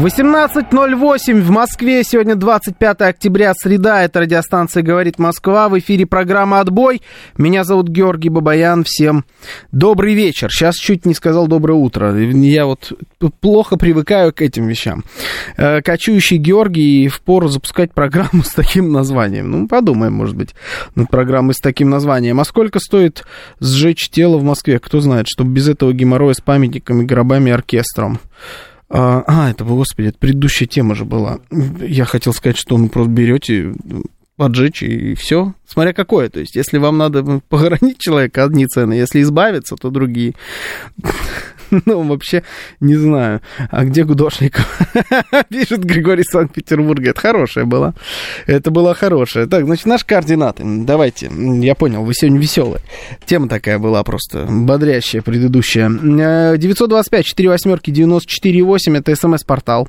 18.08 в Москве. Сегодня 25 октября, среда. Это радиостанция «Говорит Москва». В эфире программа «Отбой». Меня зовут Георгий Бабаян. Всем добрый вечер. Сейчас чуть не сказал доброе утро. Я вот плохо привыкаю к этим вещам. Э, кочующий Георгий, впору запускать программу с таким названием. Ну, подумаем, может быть, над программой с таким названием. А сколько стоит сжечь тело в Москве? Кто знает, чтобы без этого геморроя с памятниками, гробами, оркестром. А, а, это, господи, это предыдущая тема же была. Я хотел сказать, что вы просто берете, поджечь и все. Смотря какое. То есть, если вам надо похоронить человека, одни цены. Если избавиться, то другие. Ну, вообще, не знаю. А где Гудошников? Пишет Григорий Санкт-Петербурга. Это хорошая была. Это была хорошая. Так, значит, наши координаты. Давайте. Я понял, вы сегодня веселые. Тема такая была просто бодрящая, предыдущая. 925 4 восьмерки 94 8 это смс-портал.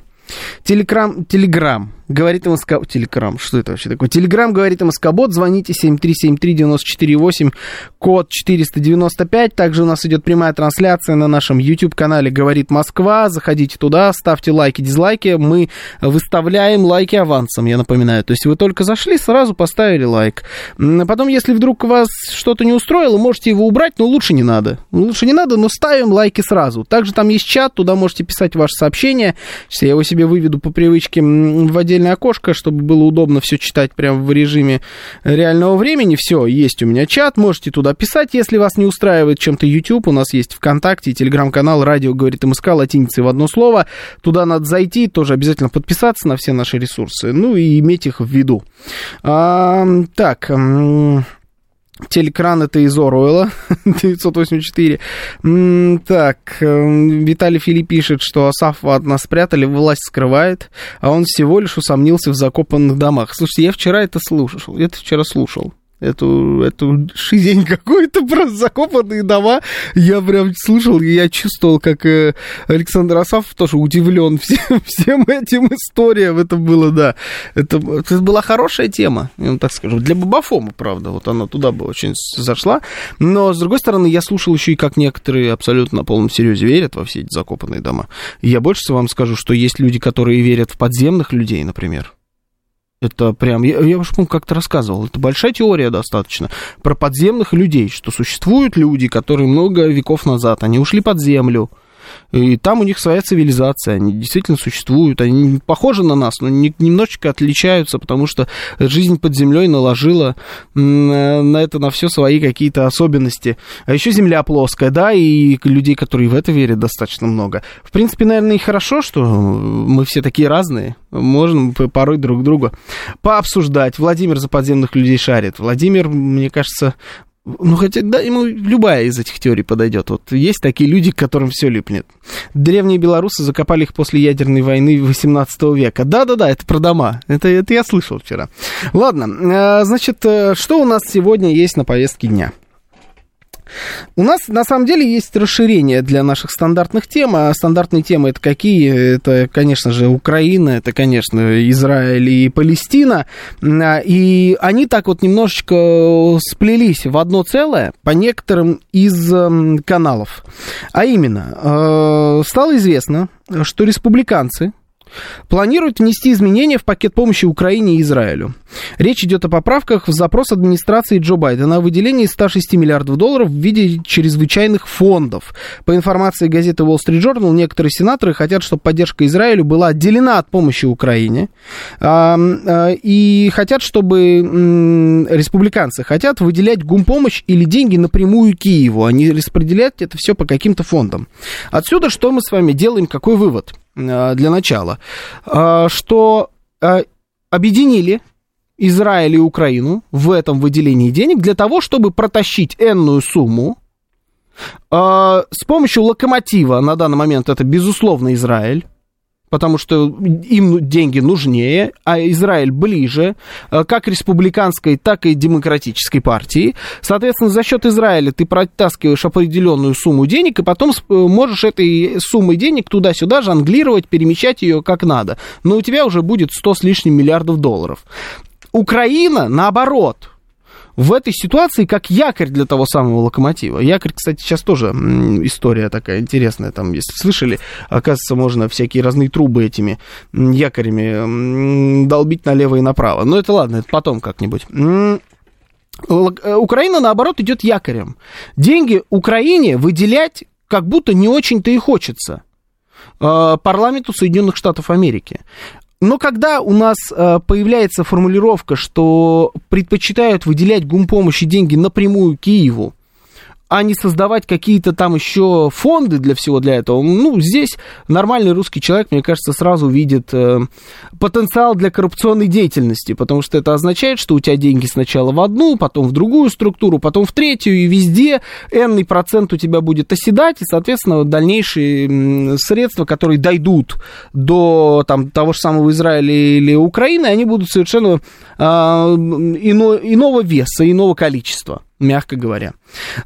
Телеграм, телеграм, говорит МСК... Телеграм, что это вообще такое? Телеграм, говорит МСК-бот, звоните 7373948, код 495. Также у нас идет прямая трансляция на нашем YouTube-канале «Говорит Москва». Заходите туда, ставьте лайки, дизлайки. Мы выставляем лайки авансом, я напоминаю. То есть вы только зашли, сразу поставили лайк. Потом, если вдруг вас что-то не устроило, можете его убрать, но лучше не надо. Лучше не надо, но ставим лайки сразу. Также там есть чат, туда можете писать ваши сообщения. Сейчас я его себе выведу по привычке в отдельное окошко, чтобы было удобно все читать прямо в режиме реального времени. Все, есть у меня чат, можете туда писать, если вас не устраивает чем-то YouTube. У нас есть ВКонтакте, телеграм-канал «Радио говорит МСК» латиницей в одно слово. Туда надо зайти, тоже обязательно подписаться на все наши ресурсы, ну и иметь их в виду. А, так... Телекран это из Оруэлла 984. Так, эм, Виталий Филипп пишет, что Асафова от нас спрятали, власть скрывает, а он всего лишь усомнился в закопанных домах. Слушайте, я вчера это слушал, это вчера слушал эту, эту шизень какую-то, просто закопанные дома. Я прям слушал, и я чувствовал, как э, Александр Асафов тоже удивлен всем, всем этим историям. Это было, да, это, это была хорошая тема, я вам так скажу. Для Бабафома, правда, вот она туда бы очень зашла. Но, с другой стороны, я слушал еще и как некоторые абсолютно на полном серьезе верят во все эти закопанные дома. Я больше вам скажу, что есть люди, которые верят в подземных людей, например. Это прям, я, я уже, помню, как-то рассказывал, это большая теория достаточно, про подземных людей, что существуют люди, которые много веков назад, они ушли под землю, и там у них своя цивилизация, они действительно существуют, они похожи на нас, но немножечко отличаются, потому что жизнь под землей наложила на это на все свои какие-то особенности. А еще Земля плоская, да, и людей, которые в это верят, достаточно много. В принципе, наверное, и хорошо, что мы все такие разные, можем порой друг друга пообсуждать. Владимир за подземных людей шарит. Владимир, мне кажется, ну, хотя, да, ему любая из этих теорий подойдет. Вот есть такие люди, к которым все липнет. Древние белорусы закопали их после ядерной войны 18 века. Да-да-да, это про дома. Это, это я слышал вчера. Ладно, э, значит, э, что у нас сегодня есть на повестке дня? У нас на самом деле есть расширение для наших стандартных тем. А стандартные темы это какие? Это, конечно же, Украина, это, конечно, Израиль и Палестина. И они так вот немножечко сплелись в одно целое по некоторым из эм, каналов. А именно, э, стало известно, что республиканцы, планирует внести изменения в пакет помощи Украине и Израилю. Речь идет о поправках в запрос администрации Джо Байдена о выделении 106 миллиардов долларов в виде чрезвычайных фондов. По информации газеты Wall Street Journal, некоторые сенаторы хотят, чтобы поддержка Израилю была отделена от помощи Украине. А, и хотят, чтобы республиканцы хотят выделять гумпомощь или деньги напрямую Киеву, а не распределять это все по каким-то фондам. Отсюда что мы с вами делаем, какой вывод? Э, для начала, э, что э, объединили Израиль и Украину в этом выделении денег для того, чтобы протащить энную сумму А, с помощью локомотива на данный момент это, безусловно, Израиль потому что им деньги нужнее, а Израиль ближе, э, как республиканской, так и демократической партии. Соответственно, за счет Израиля ты протаскиваешь определенную сумму денег, и потом э, можешь этой суммой денег туда-сюда жонглировать, перемещать ее как надо. Но у тебя уже будет 100 с лишним миллиардов долларов. Украина, наоборот, в этой ситуации как якорь для того самого локомотива. Якорь, кстати, сейчас тоже история такая интересная. Там, если слышали, оказывается, можно всякие разные трубы этими якорями долбить налево и направо. Но это ладно, это потом как-нибудь. Э, Украина, наоборот, идет якорем. Деньги Украине выделять как будто не очень-то и хочется э, парламенту Соединенных Штатов Америки. Но когда у нас э, появляется формулировка, что предпочитают выделять гумпомощи деньги напрямую Киеву, а не создавать какие-то там еще фонды для всего для этого. Ну, здесь нормальный русский человек, мне кажется, сразу видит э, потенциал для коррупционной деятельности, потому что это означает, что у тебя деньги сначала в одну, потом в другую структуру, потом в третью, и везде энный процент у тебя будет оседать, и, соответственно, дальнейшие средства, которые дойдут до там, того же самого Израиля или Украины, они будут совершенно э, ино, иного веса, иного количества мягко говоря.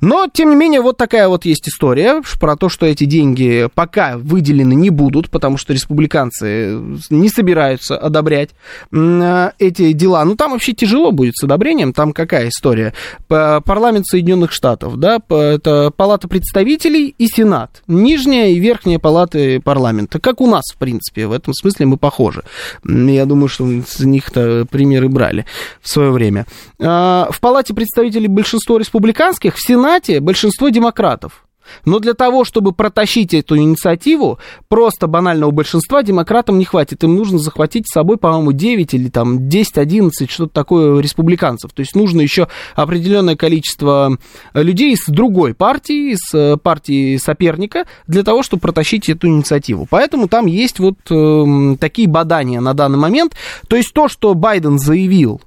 Но, тем не менее, вот такая вот есть история про то, что эти деньги пока выделены не будут, потому что республиканцы не собираются одобрять э, эти дела. Ну, там вообще тяжело будет с одобрением. Там какая история? Парламент Соединенных Штатов, да, это Палата представителей и Сенат. Нижняя и верхняя палаты парламента. Как у нас, в принципе, в этом смысле мы похожи. Я думаю, что с них-то примеры брали в свое время. А, в Палате представителей большинство республиканских, в Сенате большинство демократов. Но для того, чтобы протащить эту инициативу, просто банального большинства демократам не хватит. Им нужно захватить с собой, по-моему, 9 или там 10-11, что-то такое республиканцев. То есть нужно еще определенное количество людей из другой партии, из э, партии соперника, для того, чтобы протащить эту инициативу. Поэтому там есть вот э, такие бадания на данный момент. То есть то, что Байден заявил,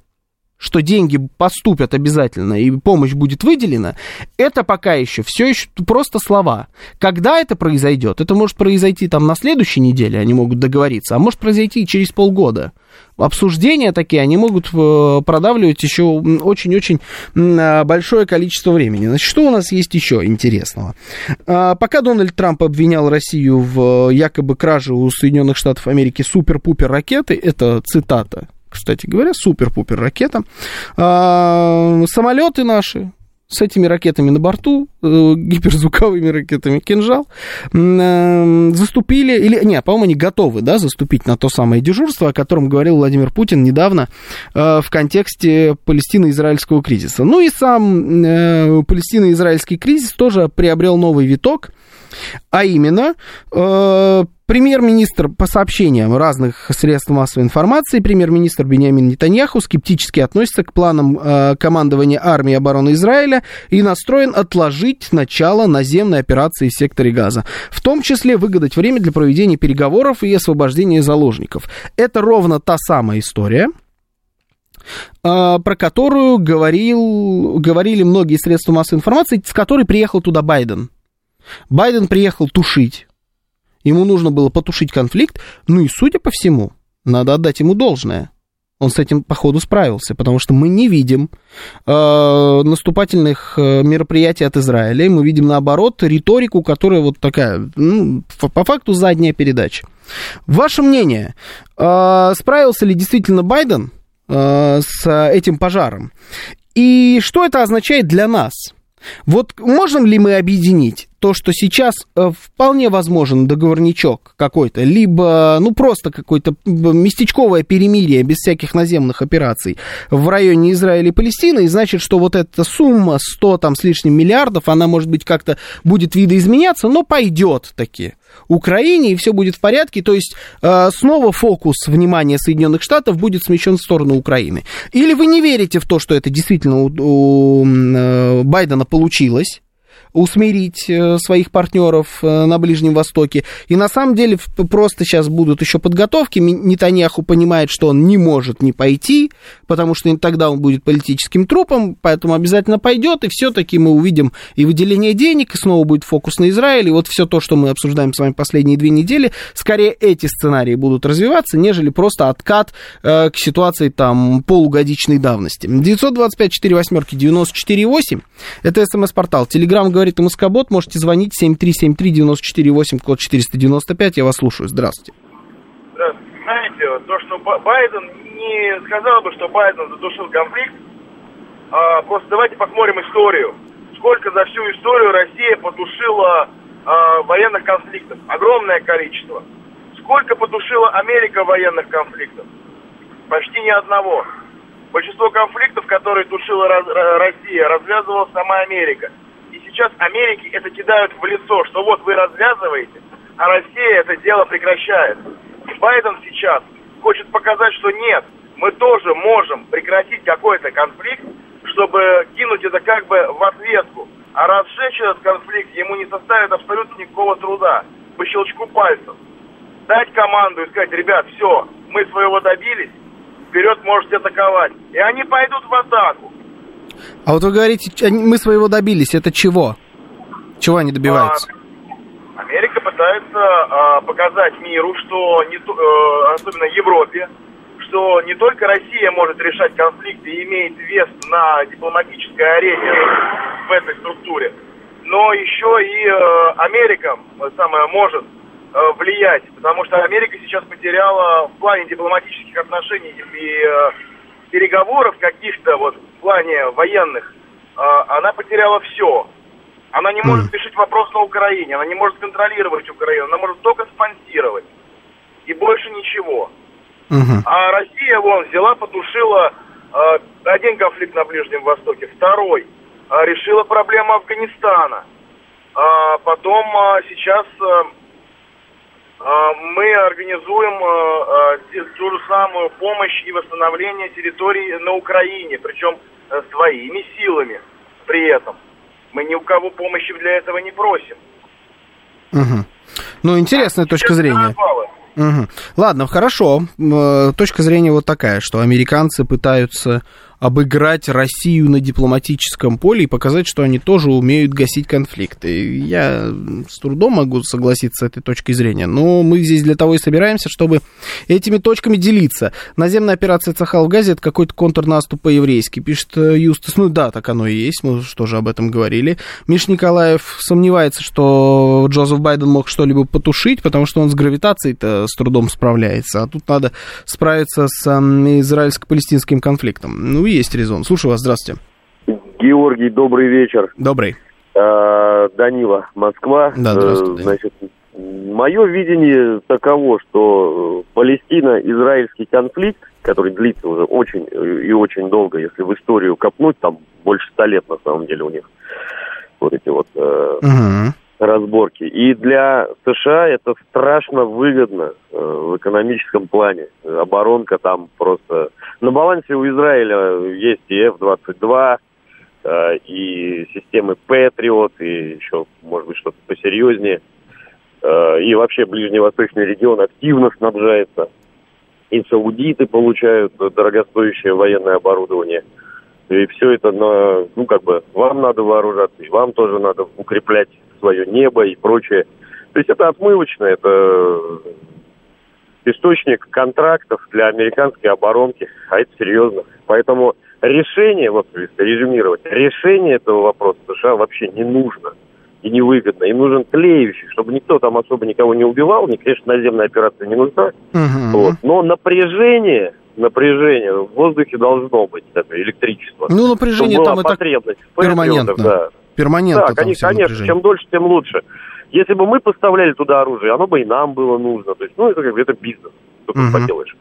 что деньги поступят обязательно и помощь будет выделена, это пока еще все еще просто слова. Когда это произойдет? Это может произойти там на следующей неделе, они могут договориться, а может произойти через полгода. Обсуждения такие, они могут э, продавливать еще очень-очень э, большое количество времени. Значит, что у нас есть еще интересного? А, пока Дональд Трамп обвинял Россию в якобы краже у Соединенных Штатов Америки супер-пупер ракеты, это цитата кстати говоря, супер-пупер ракета. А, самолеты наши, с этими ракетами на борту, э, гиперзвуковыми ракетами «Кинжал», э, заступили, или, не, по-моему, они готовы, да, заступить на то самое дежурство, о котором говорил Владимир Путин недавно э, в контексте палестино-израильского кризиса. Ну и сам палестино-израильский кризис тоже приобрел новый виток, а именно Премьер-министр, по сообщениям разных средств массовой информации, премьер-министр Бениамин Нетаньяху скептически относится к планам э, командования армии обороны Израиля и настроен отложить начало наземной операции в секторе Газа, в том числе выгадать время для проведения переговоров и освобождения заложников. Это ровно та самая история, э, про которую говорил, говорили многие средства массовой информации, с которой приехал туда Байден. Байден приехал тушить Ему нужно было потушить конфликт, ну и, судя по всему, надо отдать ему должное. Он с этим, походу, справился, потому что мы не видим э, наступательных э, мероприятий от Израиля, мы видим, наоборот, риторику, которая вот такая, ну, по факту, задняя передача. Ваше мнение, э, справился ли действительно Байден э, с этим пожаром? И что это означает для нас? Вот можем ли мы объединить то, что сейчас э, вполне возможен договорничок какой-то, либо, ну, просто какое-то местечковое перемирие без всяких наземных операций в районе Израиля и Палестины, и значит, что вот эта сумма 100 там с лишним миллиардов, она, может быть, как-то будет видоизменяться, но пойдет таки Украине, и все будет в порядке. То есть э, снова фокус внимания Соединенных Штатов будет смещен в сторону Украины. Или вы не верите в то, что это действительно у, у э, Байдена получилось? Усмирить э, своих партнеров э, на Ближнем Востоке. И на самом деле просто сейчас будут еще подготовки. Нетаньяху понимает, что он не может не пойти, потому что тогда он будет политическим трупом, поэтому обязательно пойдет, и все-таки мы увидим и выделение денег, и снова будет фокус на Израиль, и вот все то, что мы обсуждаем с вами последние две недели, скорее эти сценарии будут развиваться, нежели просто откат э, к ситуации там полугодичной давности. 925 4 восьмерки 94 8. Это смс-портал. Телеграм говорит и Москобот. Можете звонить 7373 94 8, код 495. Я вас слушаю. Здравствуйте. Здравствуйте. Знаете, то, что Байден не сказал бы, что Байден задушил конфликт, а, просто давайте посмотрим историю. Сколько за всю историю Россия потушила а, военных конфликтов? Огромное количество. Сколько потушила Америка военных конфликтов? Почти ни одного. Большинство конфликтов, которые тушила Россия, развязывала сама Америка. Сейчас Америке это кидают в лицо, что вот вы развязываете, а Россия это дело прекращает. И Байден сейчас хочет показать, что нет, мы тоже можем прекратить какой-то конфликт, чтобы кинуть это как бы в ответку. А разжечь этот конфликт ему не составит абсолютно никакого труда. По щелчку пальцев. Дать команду и сказать, ребят, все, мы своего добились, вперед можете атаковать. И они пойдут в атаку. А вот вы говорите, мы своего добились, это чего? Чего они добиваются? А, Америка пытается а, показать миру, что не, а, особенно Европе, что не только Россия может решать конфликты и имеет вес на дипломатической арене в этой структуре, но еще и э, Америка самое может Э, влиять, потому что Америка сейчас потеряла в плане дипломатических отношений и э, переговоров каких-то вот в плане военных, э, она потеряла все. Она не может решить вопрос на Украине, она не может контролировать Украину, она может только спонсировать. И больше ничего. Uh-huh. А Россия, вон, взяла, потушила э, один конфликт на Ближнем Востоке, второй. Э, решила проблему Афганистана. А потом э, сейчас э, а, мы организуем а, а, ту же самую помощь и восстановление территорий на Украине, причем э, своими силами при этом. Мы ни у кого помощи для этого не просим. Угу. Ну, интересная а точка зрения. Угу. Ладно, хорошо. Э, точка зрения вот такая, что американцы пытаются обыграть Россию на дипломатическом поле и показать, что они тоже умеют гасить конфликты. Я с трудом могу согласиться с этой точкой зрения, но мы здесь для того и собираемся, чтобы этими точками делиться. Наземная операция Цахал в Газе это какой-то контрнаступ по-еврейски, пишет э, Юстас. Ну да, так оно и есть, мы тоже об этом говорили. Миш Николаев сомневается, что Джозеф Байден мог что-либо потушить, потому что он с гравитацией-то с трудом справляется, а тут надо справиться с израильско-палестинским конфликтом. Ну, есть резон. Слушаю вас, здравствуйте. Георгий, добрый вечер. Добрый. А, Данила, Москва. Да, здравствуйте. Значит, мое видение таково, что Палестино-израильский конфликт, который длится уже очень и очень долго, если в историю копнуть, там больше ста лет на самом деле у них вот эти вот э, угу разборки. И для США это страшно выгодно э, в экономическом плане. Оборонка там просто... На балансе у Израиля есть и F-22, э, и системы Patriot, и еще, может быть, что-то посерьезнее. Э, и вообще ближневосточный регион активно снабжается. И саудиты получают дорогостоящее военное оборудование. И все это, на, ну, как бы, вам надо вооружаться, и вам тоже надо укреплять свое небо и прочее. То есть это отмывочно, это источник контрактов для американской оборонки, а это серьезно. Поэтому решение, вот если резюмировать, решение этого вопроса США вообще не нужно и невыгодно. Им нужен клеющий, чтобы никто там особо никого не убивал. Мне, конечно, наземная операция не нужна. Uh-huh. Вот. Но напряжение, напряжение в воздухе должно быть, это электричество. Ну, напряжение там это перманентно. Да. Перманентно. Да, конечно, конечно. Чем дольше, тем лучше. Если бы мы поставляли туда оружие, оно бы и нам было нужно. То есть, ну, это как бы это бизнес. Что угу. поделаешь.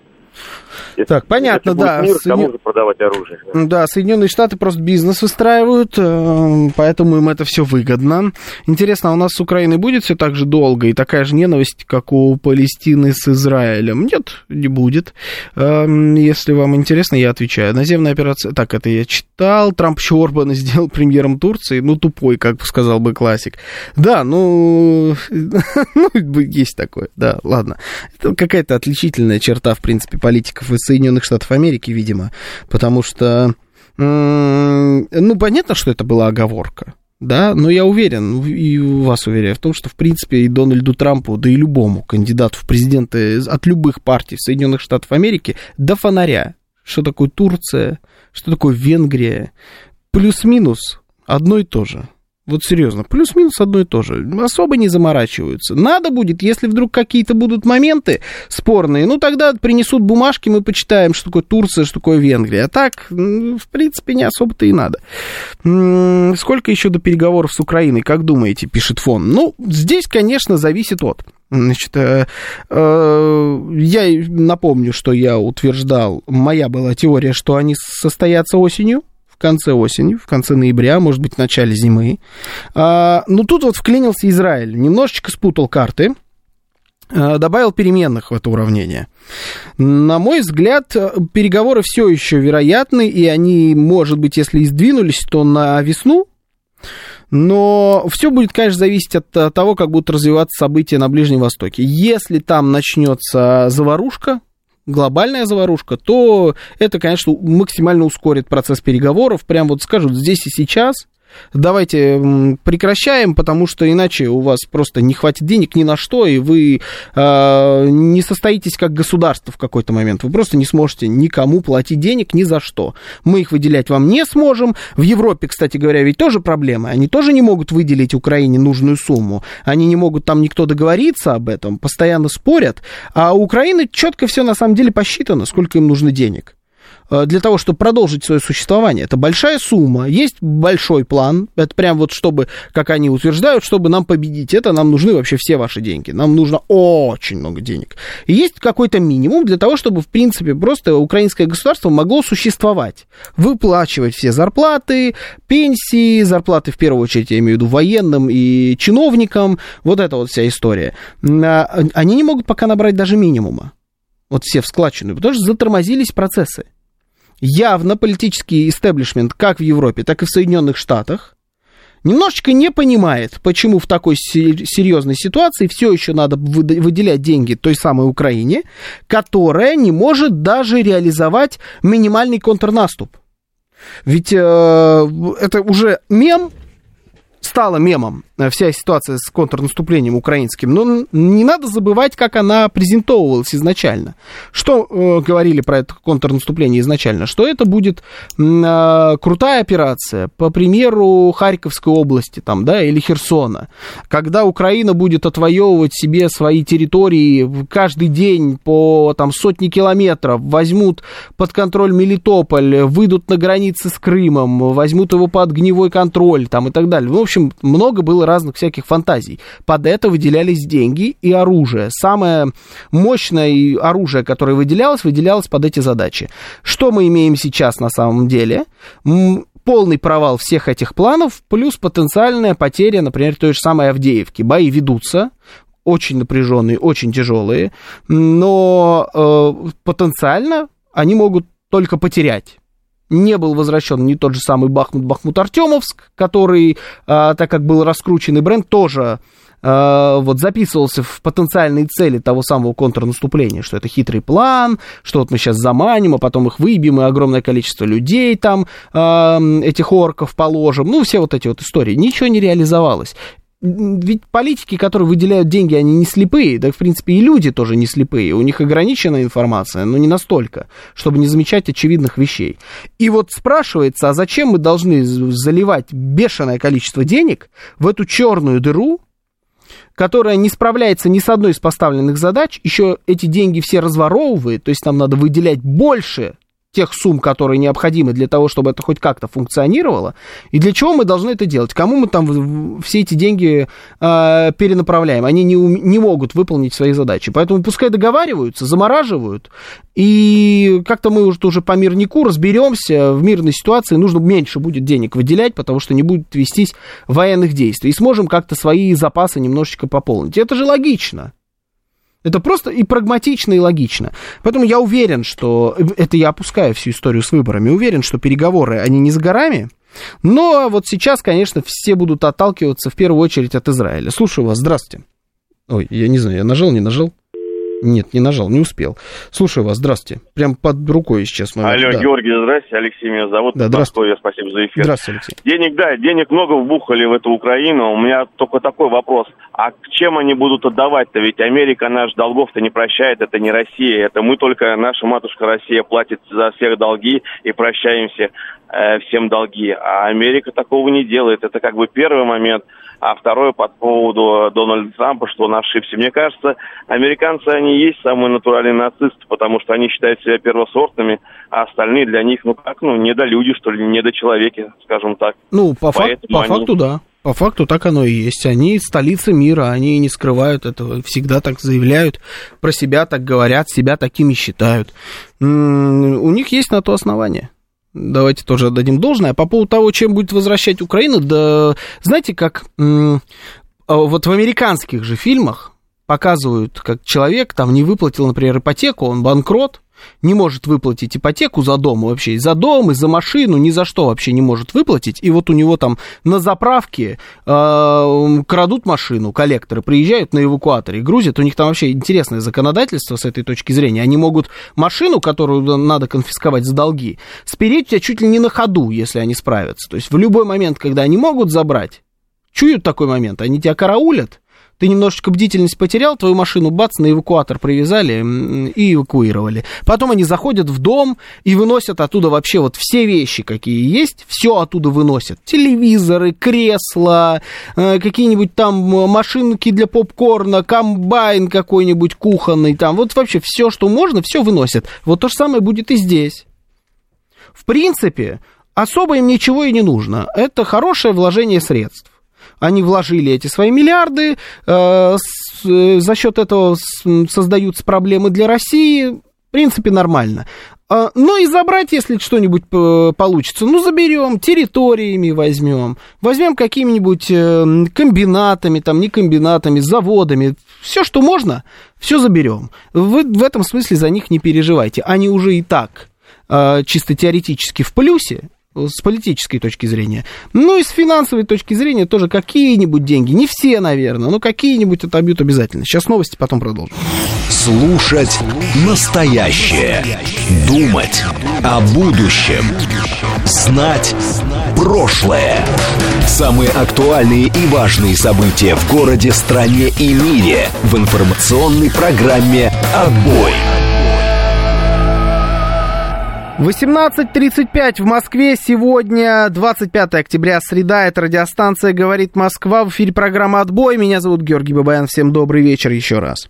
Так, понятно, Если да. Мир, Соедин- кому же продавать оружие? Да, Соединенные Штаты просто бизнес выстраивают, э, поэтому им это все выгодно. Интересно, а у нас с Украиной будет все так же долго и такая же ненависть, как у Палестины с Израилем? Нет, не будет. Эм, Если вам интересно, я отвечаю. Наземная операция... Так, это я читал. Трамп еще Орбана сделал премьером Турции. Ну, тупой, как сказал бы классик. Да, ну... Ну, есть такое. Да, ладно. Это какая-то отличительная черта, в принципе, политиков из Соединенных Штатов Америки, видимо. Потому что... Ну, понятно, что это была оговорка. Да, но я уверен, и вас уверяю в том, что, в принципе, и Дональду Трампу, да и любому кандидату в президенты от любых партий Соединенных Штатов Америки до фонаря, что такое Турция, что такое Венгрия, плюс-минус одно и то же. Вот серьезно, плюс-минус одно и то же. Особо не заморачиваются. Надо будет, если вдруг какие-то будут моменты спорные, ну тогда принесут бумажки, мы почитаем, что такое Турция, что такое Венгрия. А так, в принципе, не особо-то и надо. Сколько еще до переговоров с Украиной, как думаете, пишет фон? Ну, здесь, конечно, зависит от. Значит, э, э, я напомню, что я утверждал, моя была теория, что они состоятся осенью, конце осени, в конце ноября, может быть, в начале зимы. А, ну, тут вот вклинился Израиль, немножечко спутал карты, э, добавил переменных в это уравнение. На мой взгляд, переговоры все еще вероятны, и они, может быть, если и сдвинулись, то на весну, но все будет, конечно, зависеть от того, как будут развиваться события на Ближнем Востоке. Если там начнется заварушка, глобальная заварушка, то это, конечно, максимально ускорит процесс переговоров. Прям вот скажут здесь и сейчас. Давайте прекращаем, потому что иначе у вас просто не хватит денег ни на что, и вы э, не состоитесь как государство в какой-то момент. Вы просто не сможете никому платить денег ни за что. Мы их выделять вам не сможем. В Европе, кстати говоря, ведь тоже проблемы. Они тоже не могут выделить Украине нужную сумму. Они не могут там никто договориться об этом, постоянно спорят. А у Украины четко все на самом деле посчитано, сколько им нужно денег для того, чтобы продолжить свое существование. Это большая сумма, есть большой план, это прям вот чтобы, как они утверждают, чтобы нам победить, это нам нужны вообще все ваши деньги, нам нужно очень много денег. И есть какой-то минимум для того, чтобы, в принципе, просто украинское государство могло существовать, выплачивать все зарплаты, пенсии, зарплаты, в первую очередь, я имею в виду военным и чиновникам, вот эта вот вся история. А, Они не могут пока набрать даже минимума вот все в складчину, потому что затормозились процессы. Явно политический истеблишмент как в Европе, так и в Соединенных Штатах немножечко не понимает, почему в такой се- серьезной ситуации все еще надо выделять деньги той самой Украине, которая не может даже реализовать минимальный контрнаступ. Ведь э, это уже мем, стала мемом вся ситуация с контрнаступлением украинским, но не надо забывать, как она презентовывалась изначально. Что э, говорили про это контрнаступление изначально? Что это будет э, крутая операция, по примеру Харьковской области там, да, или Херсона, когда Украина будет отвоевывать себе свои территории каждый день по там, сотни километров, возьмут под контроль Мелитополь, выйдут на границы с Крымом, возьмут его под огневой контроль там, и так далее. В общем, много было разных всяких фантазий. Под это выделялись деньги и оружие. Самое мощное оружие, которое выделялось, выделялось под эти задачи. Что мы имеем сейчас на самом деле? Полный провал всех этих планов, плюс потенциальная потеря, например, той же самой Авдеевки. Бои ведутся, очень напряженные, очень тяжелые, но э, потенциально они могут только потерять не был возвращен не тот же самый Бахмут, Бахмут-Артемовск, который, а, так как был раскрученный бренд, тоже а, вот записывался в потенциальные цели того самого контрнаступления, что это хитрый план, что вот мы сейчас заманим, а потом их выбьем, и огромное количество людей там, а, этих орков положим, ну, все вот эти вот истории. Ничего не реализовалось ведь политики, которые выделяют деньги, они не слепые, да, в принципе, и люди тоже не слепые, у них ограниченная информация, но не настолько, чтобы не замечать очевидных вещей. И вот спрашивается, а зачем мы должны заливать бешеное количество денег в эту черную дыру, которая не справляется ни с одной из поставленных задач, еще эти деньги все разворовывает, то есть нам надо выделять больше тех сумм, которые необходимы для того, чтобы это хоть как-то функционировало, и для чего мы должны это делать? Кому мы там все эти деньги э, перенаправляем? Они не, не могут выполнить свои задачи. Поэтому пускай договариваются, замораживают, и как-то мы уже, уже по мирнику разберемся, в мирной ситуации нужно меньше будет денег выделять, потому что не будет вестись военных действий, и сможем как-то свои запасы немножечко пополнить. Это же логично. Это просто и прагматично, и логично. Поэтому я уверен, что... Это я опускаю всю историю с выборами. Уверен, что переговоры, они не за горами. Но вот сейчас, конечно, все будут отталкиваться в первую очередь от Израиля. Слушаю вас. Здравствуйте. Ой, я не знаю, я нажал, не нажал? Нет, не нажал, не успел. Слушаю вас, здравствуйте. Прям под рукой сейчас. Номер. Алло, да. Георгий, здравствуйте, Алексей меня зовут. Да, здравствуйте. Спасибо за эфир. Здравствуйте, Алексей. Денег, да, денег много вбухали в эту Украину. У меня только такой вопрос. А чем они будут отдавать-то? Ведь Америка наш долгов-то не прощает, это не Россия. Это мы только, наша матушка Россия платит за всех долги и прощаемся э, всем долги. А Америка такого не делает. Это как бы первый момент. А второе по поводу Дональда Трампа, что он ошибся. Мне кажется, американцы, они есть самые натуральные нацисты, потому что они считают себя первосортными, а остальные для них, ну как, ну, недолюди, что ли, недочеловеки, скажем так. Ну, по, фак- по они... факту, да. По факту так оно и есть. Они столица мира, они не скрывают этого, всегда так заявляют, про себя так говорят, себя такими считают. У них есть на то основание. Давайте тоже отдадим должное. По поводу того, чем будет возвращать Украина, да, знаете, как а вот в американских же фильмах показывают, как человек там не выплатил, например, ипотеку, он банкрот, не может выплатить ипотеку за дом вообще, и за дом, и за машину, ни за что вообще не может выплатить, и вот у него там на заправке э, крадут машину, коллекторы приезжают на эвакуаторе, грузят, у них там вообще интересное законодательство с этой точки зрения, они могут машину, которую надо конфисковать за долги, спереть у тебя чуть ли не на ходу, если они справятся, то есть в любой момент, когда они могут забрать, чуют такой момент, они тебя караулят, ты немножечко бдительность потерял, твою машину бац, на эвакуатор привязали и эвакуировали. Потом они заходят в дом и выносят оттуда вообще вот все вещи, какие есть, все оттуда выносят. Телевизоры, кресла, э, какие-нибудь там машинки для попкорна, комбайн какой-нибудь кухонный, там вот вообще все, что можно, все выносят. Вот то же самое будет и здесь. В принципе, особо им ничего и не нужно. Это хорошее вложение средств они вложили эти свои миллиарды, э, э, за счет этого создаются проблемы для России, в принципе, нормально. А, ну и забрать, если что-нибудь получится, ну заберем, территориями возьмем, возьмем какими-нибудь э, комбинатами, там не комбинатами, заводами, все, что можно, все заберем. Вы в этом смысле за них не переживайте, они уже и так э, чисто теоретически в плюсе, с политической точки зрения. Ну и с финансовой точки зрения тоже какие-нибудь деньги. Не все, наверное, но какие-нибудь отобьют обязательно. Сейчас новости, потом продолжим. Слушать настоящее. Думать о будущем. Знать прошлое. Самые актуальные и важные события в городе, стране и мире в информационной программе «Отбой». 18.35 в Москве. Сегодня 25 октября, среда. Это радиостанция «Говорит Москва». В эфире программа «Отбой». Меня зовут Георгий Бабаян. Всем добрый вечер еще раз.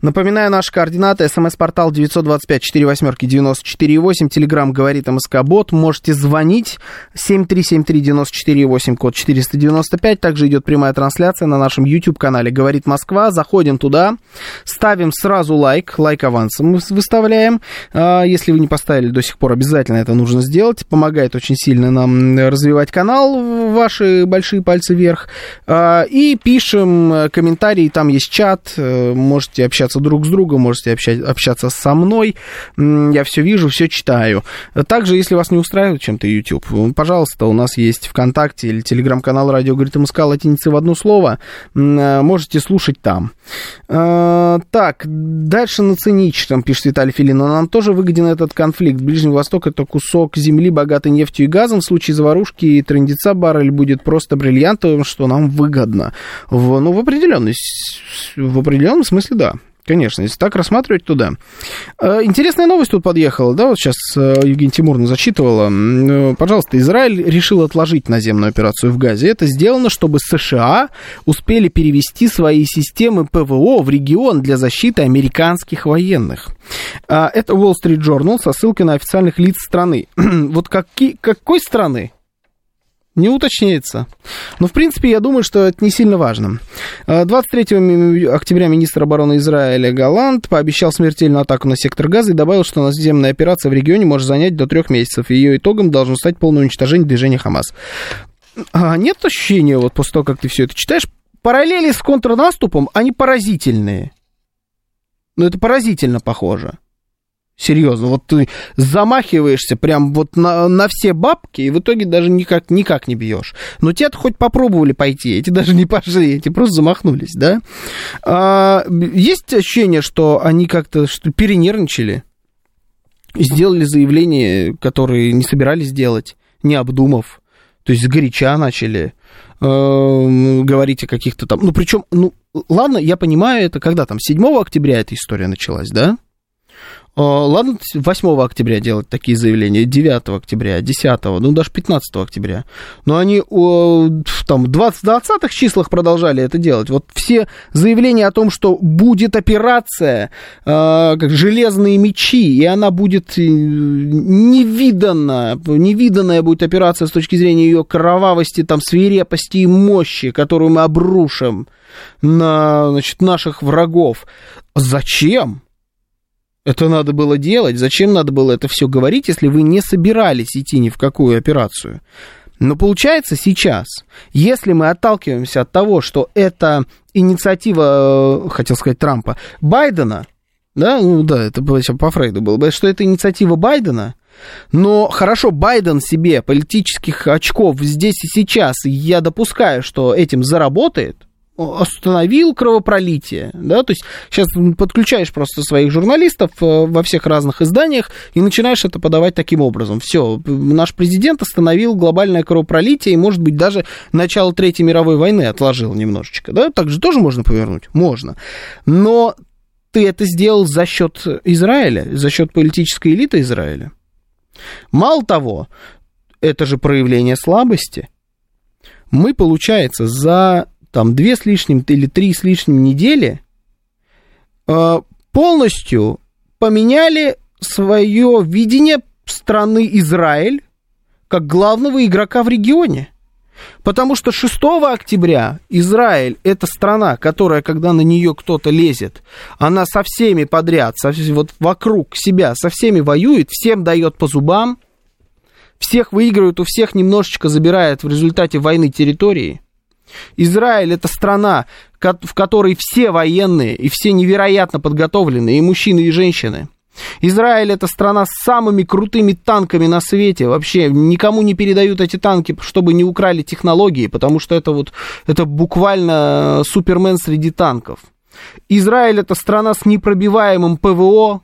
Напоминаю, наши координаты. СМС-портал 925-48-94-8. Телеграмм «Говорит МСК Бот». Можете звонить. 7373948, код 495. Также идет прямая трансляция на нашем YouTube-канале «Говорит Москва». Заходим туда. Ставим сразу лайк. Лайк авансом мы выставляем. А, если вы не поставили до сих пор обязательно это нужно сделать. Помогает очень сильно нам развивать канал, ваши большие пальцы вверх. А, и пишем комментарии, там есть чат, э, можете общаться друг с другом, можете общаться со мной. Я все вижу, все читаю. Также, если вас не устраивает чем-то YouTube, пожалуйста, у нас есть ВКонтакте или телеграм-канал «Радио говорит МСК» латиницы в одно слово. Э, можете слушать там. А, так, дальше на циничном, пишет Виталий Филин, нам тоже выгоден этот конфликт. Ближний Восток это кусок земли, богатый нефтью и газом. В случае заварушки и трендеца баррель будет просто бриллиантовым, что нам выгодно. В, ну, в, определенной, в определенном смысле, да. Конечно, если так рассматривать, то да. Э, интересная новость тут подъехала, да, вот сейчас э, Евгения Тимуровна зачитывала. Э, пожалуйста, Израиль решил отложить наземную операцию в Газе. Это сделано, чтобы США успели перевести свои системы ПВО в регион для защиты американских военных. Это Wall Street Journal со ссылкой на официальных лиц страны. вот какие, какой страны? Не уточняется. Но, в принципе, я думаю, что это не сильно важно. 23 октября министр обороны Израиля Галант пообещал смертельную атаку на сектор газа и добавил, что наземная операция в регионе может занять до трех месяцев. Ее итогом должно стать полное уничтожение движения Хамас. А нет ощущения, вот после того, как ты все это читаешь, параллели с контрнаступом, они поразительные. Ну, это поразительно похоже. Серьезно, вот ты замахиваешься прям вот на, на все бабки, и в итоге даже никак, никак не бьешь. Но те-то хоть попробовали пойти, эти даже не пошли, эти просто замахнулись, да? А, есть ощущение, что они как-то что перенервничали, сделали заявление, которые не собирались делать, не обдумав, то есть сгоряча начали э, говорить о каких-то там... Ну, причем, ну, ладно, я понимаю, это когда там, 7 октября эта история началась, да? Ладно, 8 октября делать такие заявления, 9 октября, 10, ну даже 15 октября. Но они там в 20, 20-х числах продолжали это делать. Вот все заявления о том, что будет операция, э, как железные мечи, и она будет э, невиданная, невиданная будет операция с точки зрения ее кровавости, там, свирепости и мощи, которую мы обрушим на значит, наших врагов. Зачем? Это надо было делать? Зачем надо было это все говорить, если вы не собирались идти ни в какую операцию? Но получается сейчас, если мы отталкиваемся от того, что это инициатива, э, хотел сказать, Трампа, Байдена, да, ну да, это по Фрейду было, что это инициатива Байдена, но хорошо, Байден себе политических очков здесь и сейчас, я допускаю, что этим заработает, остановил кровопролитие, да, то есть сейчас подключаешь просто своих журналистов э, во всех разных изданиях и начинаешь это подавать таким образом. Все, наш президент остановил глобальное кровопролитие и, может быть, даже начало Третьей мировой войны отложил немножечко, да, так же тоже можно повернуть? Можно. Но ты это сделал за счет Израиля, за счет политической элиты Израиля. Мало того, это же проявление слабости. Мы, получается, за там две с лишним или три с лишним недели э, полностью поменяли свое видение страны Израиль как главного игрока в регионе. Потому что 6 октября Израиль это страна, которая, когда на нее кто-то лезет, она со всеми подряд, со, вот вокруг себя, со всеми воюет, всем дает по зубам, всех выигрывает, у всех немножечко забирает в результате войны территории. Израиль это страна, в которой все военные и все невероятно подготовленные, и мужчины, и женщины. Израиль это страна с самыми крутыми танками на свете. Вообще никому не передают эти танки, чтобы не украли технологии, потому что это вот это буквально супермен среди танков. Израиль это страна с непробиваемым ПВО,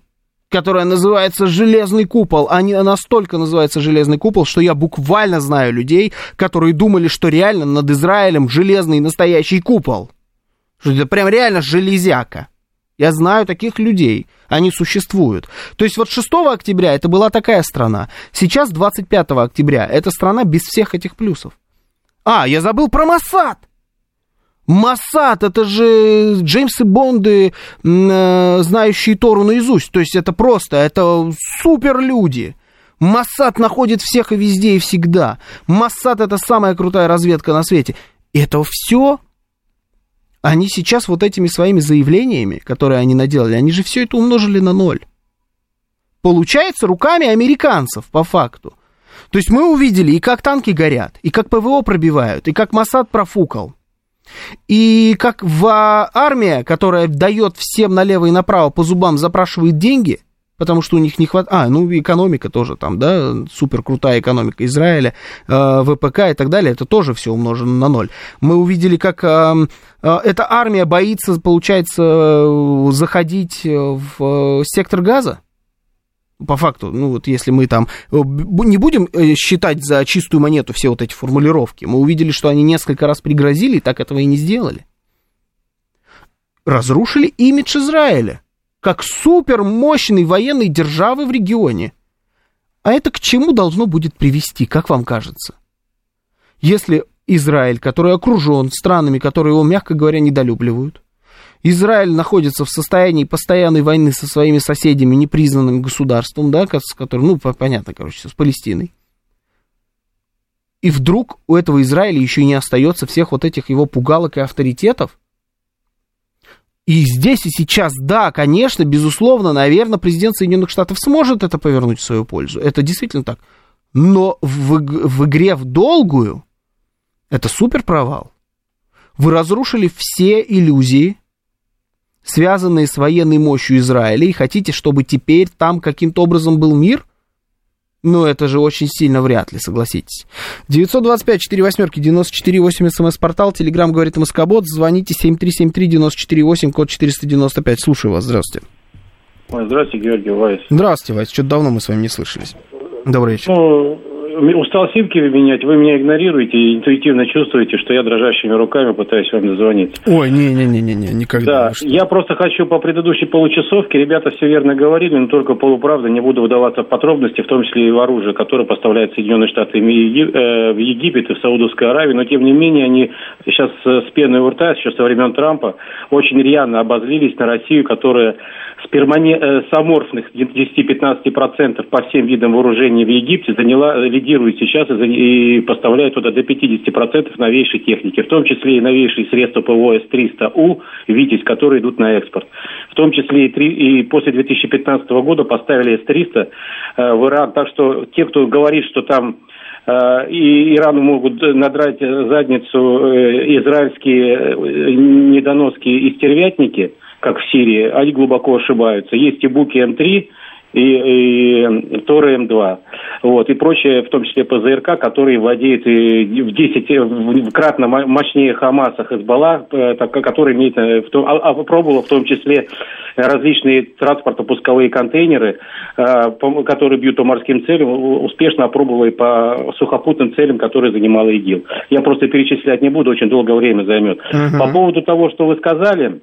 которая называется «Железный купол». Они настолько называется «Железный купол», что я буквально знаю людей, которые думали, что реально над Израилем железный настоящий купол. Что это прям реально железяка. Я знаю таких людей, они существуют. То есть вот 6 октября это была такая страна. Сейчас 25 октября это страна без всех этих плюсов. А, я забыл про Масад. Масад, это же Джеймсы Бонды, э, знающие Тору наизусть. То есть это просто, это супер люди. Массад находит всех и везде и всегда. Массад это самая крутая разведка на свете. Это все они сейчас вот этими своими заявлениями, которые они наделали, они же все это умножили на ноль. Получается руками американцев, по факту. То есть мы увидели и как танки горят, и как ПВО пробивают, и как Масад профукал. И как в армия, которая дает всем налево и направо по зубам, запрашивает деньги, потому что у них не хватает... А, ну, экономика тоже там, да, супер крутая экономика Израиля, э, ВПК и так далее, это тоже все умножено на ноль. Мы увидели, как э, э, эта армия боится, получается, заходить в сектор газа, по факту, ну вот если мы там э, не будем э, считать за чистую монету все вот эти формулировки, мы увидели, что они несколько раз пригрозили и так этого и не сделали. разрушили имидж Израиля как супер мощной военной державы в регионе. А это к чему должно будет привести, как вам кажется? Если Израиль, который окружен странами, которые его, мягко говоря, недолюбливают, Израиль находится в состоянии постоянной войны со своими соседями, непризнанным государством, да, с которым, ну, понятно, короче, с Палестиной. И вдруг у этого Израиля еще не остается всех вот этих его пугалок и авторитетов. И здесь и сейчас, да, конечно, безусловно, наверное, президент Соединенных Штатов сможет это повернуть в свою пользу. Это действительно так. Но в, в игре в долгую это супер провал. Вы разрушили все иллюзии, связанные с военной мощью Израиля, и хотите, чтобы теперь там каким-то образом был мир? Ну, это же очень сильно вряд ли, согласитесь. 925 4 восьмерки 94 8 смс-портал, телеграмм говорит Москобот, звоните 7373 94 8, код 495. Слушаю вас, здравствуйте. Здравствуйте, Георгий Вайс. Здравствуйте, Вайс. Что-то давно мы с вами не слышались. Добрый вечер. Ну, устал симки менять, вы меня игнорируете и интуитивно чувствуете, что я дрожащими руками пытаюсь вам дозвониться. Ой, не-не-не, никогда. Да, я просто хочу по предыдущей получасовке, ребята все верно говорили, но только полуправда, не буду выдаваться в подробности, в том числе и в оружие, которое поставляет Соединенные Штаты э, в Египет и в Саудовскую Аравию, но тем не менее они сейчас с пеной у рта, еще со времен Трампа, очень рьяно обозлились на Россию, которая э, с аморфных 10-15% по всем видам вооружений в Египте заняла, лидирует сейчас и, и поставляет туда до 50% новейшей техники, в том числе и новейшие средства ПВО С-300У, «Витязь», которые идут на экспорт. В том числе и, три, и после 2015 года поставили С-300 э, в Иран. Так что те, кто говорит, что там э, и Ирану могут надрать задницу э, израильские недоноски и стервятники – как в Сирии, они глубоко ошибаются. Есть и Буки М3, и, и Торы М2, вот, и прочее, в том числе ПЗРК, который владеет и в 10 кратно мощнее Хамаса Хезбалла, э, который имеет, э, в том, а, а в том числе различные транспортно-пусковые контейнеры, э, которые бьют по морским целям, успешно опробовал и по сухопутным целям, которые занимала ИГИЛ. Я просто перечислять не буду, очень долгое время займет. Uh-huh. По поводу того, что вы сказали,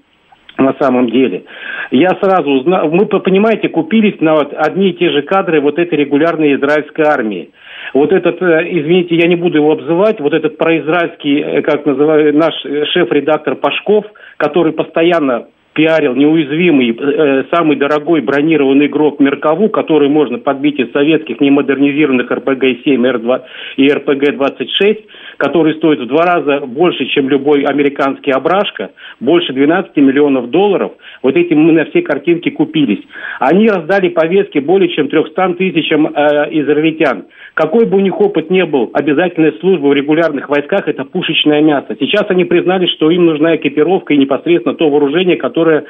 на самом деле. Я сразу узнал, мы, понимаете, купились на вот одни и те же кадры вот этой регулярной израильской армии. Вот этот, э, извините, я не буду его обзывать, вот этот произраильский, э, как называют, наш шеф-редактор Пашков, который постоянно пиарил неуязвимый, э, самый дорогой бронированный гроб Меркову, который можно подбить из советских немодернизированных РПГ-7 и РПГ-26, который стоит в два раза больше, чем любой американский ображка, больше 12 миллионов долларов. Вот этим мы на все картинки купились. Они раздали повестки более чем 300 тысячам э, израильтян. Какой бы у них опыт не был, обязательная служба в регулярных войсках – это пушечное мясо. Сейчас они признали, что им нужна экипировка и непосредственно то вооружение, которое,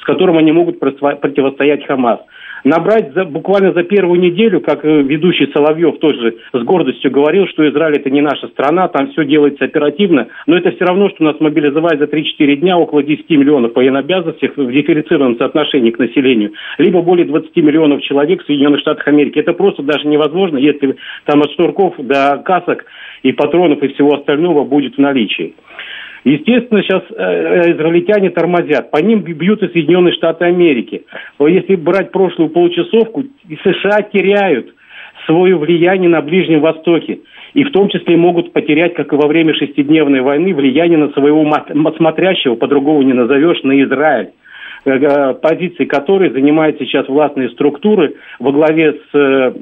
с которым они могут противостоять Хамас набрать за, буквально за первую неделю, как э, ведущий Соловьев тоже с гордостью говорил, что Израиль это не наша страна, там все делается оперативно, но это все равно, что нас мобилизовать за 3-4 дня около 10 миллионов военнообязанностей в дифференцированном соотношении к населению, либо более 20 миллионов человек в Соединенных Штатах Америки. Это просто даже невозможно, если там от шнурков до касок и патронов и всего остального будет в наличии. Естественно, сейчас э, израильтяне тормозят. По ним бьют и Соединенные Штаты Америки. Если брать прошлую получасовку, США теряют свое влияние на Ближнем Востоке. И в том числе могут потерять, как и во время шестидневной войны, влияние на своего смотрящего, по-другому не назовешь, на Израиль э, э, позиции которой занимают сейчас властные структуры во главе с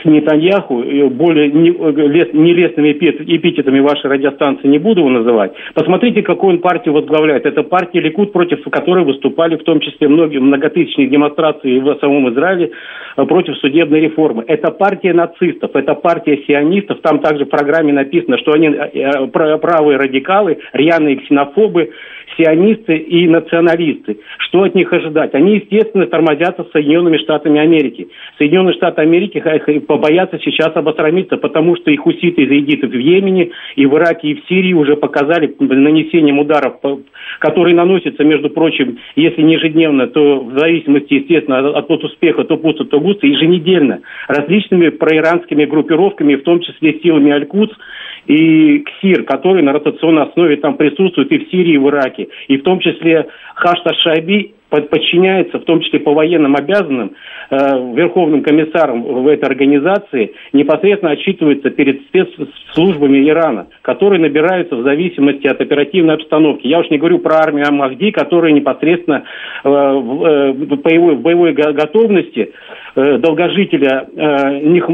с Нетаньяху, более нелестными эпитетами вашей радиостанции не буду его называть. Посмотрите, какую он партию возглавляет. Это партия Ликут, против которой выступали в том числе многие многотысячные демонстрации в самом Израиле э, против судебной реформы. Это партия нацистов, это партия сионистов. Там также в программе написано, что они э, э, правые радикалы, рьяные ксенофобы, сионисты и националисты. Что от них ожидать? Они, естественно, тормозятся Соединенными Штатами Америки. Соединенные Штаты Америки побоятся сейчас обосрамиться, потому что их хуситы и заидиты в Йемене, и в Ираке, и в Сирии уже показали нанесением ударов, которые наносятся, между прочим, если не ежедневно, то в зависимости, естественно, от, от успеха, то пусто, то густо, еженедельно, различными проиранскими группировками, в том числе силами Аль-Кудс и КСИР, который на ротационной основе там присутствует и в Сирии, и в Ираке. И в том числе Хаштар Шайби подчиняется, в том числе по военным обязанным, э, верховным комиссаром в этой организации, непосредственно отчитывается перед спецслужбами Ирана, которые набираются в зависимости от оперативной обстановки. Я уж не говорю про армию Амахди, которая непосредственно э, в, э, в, боевой, в боевой готовности э, долгожителя э, них,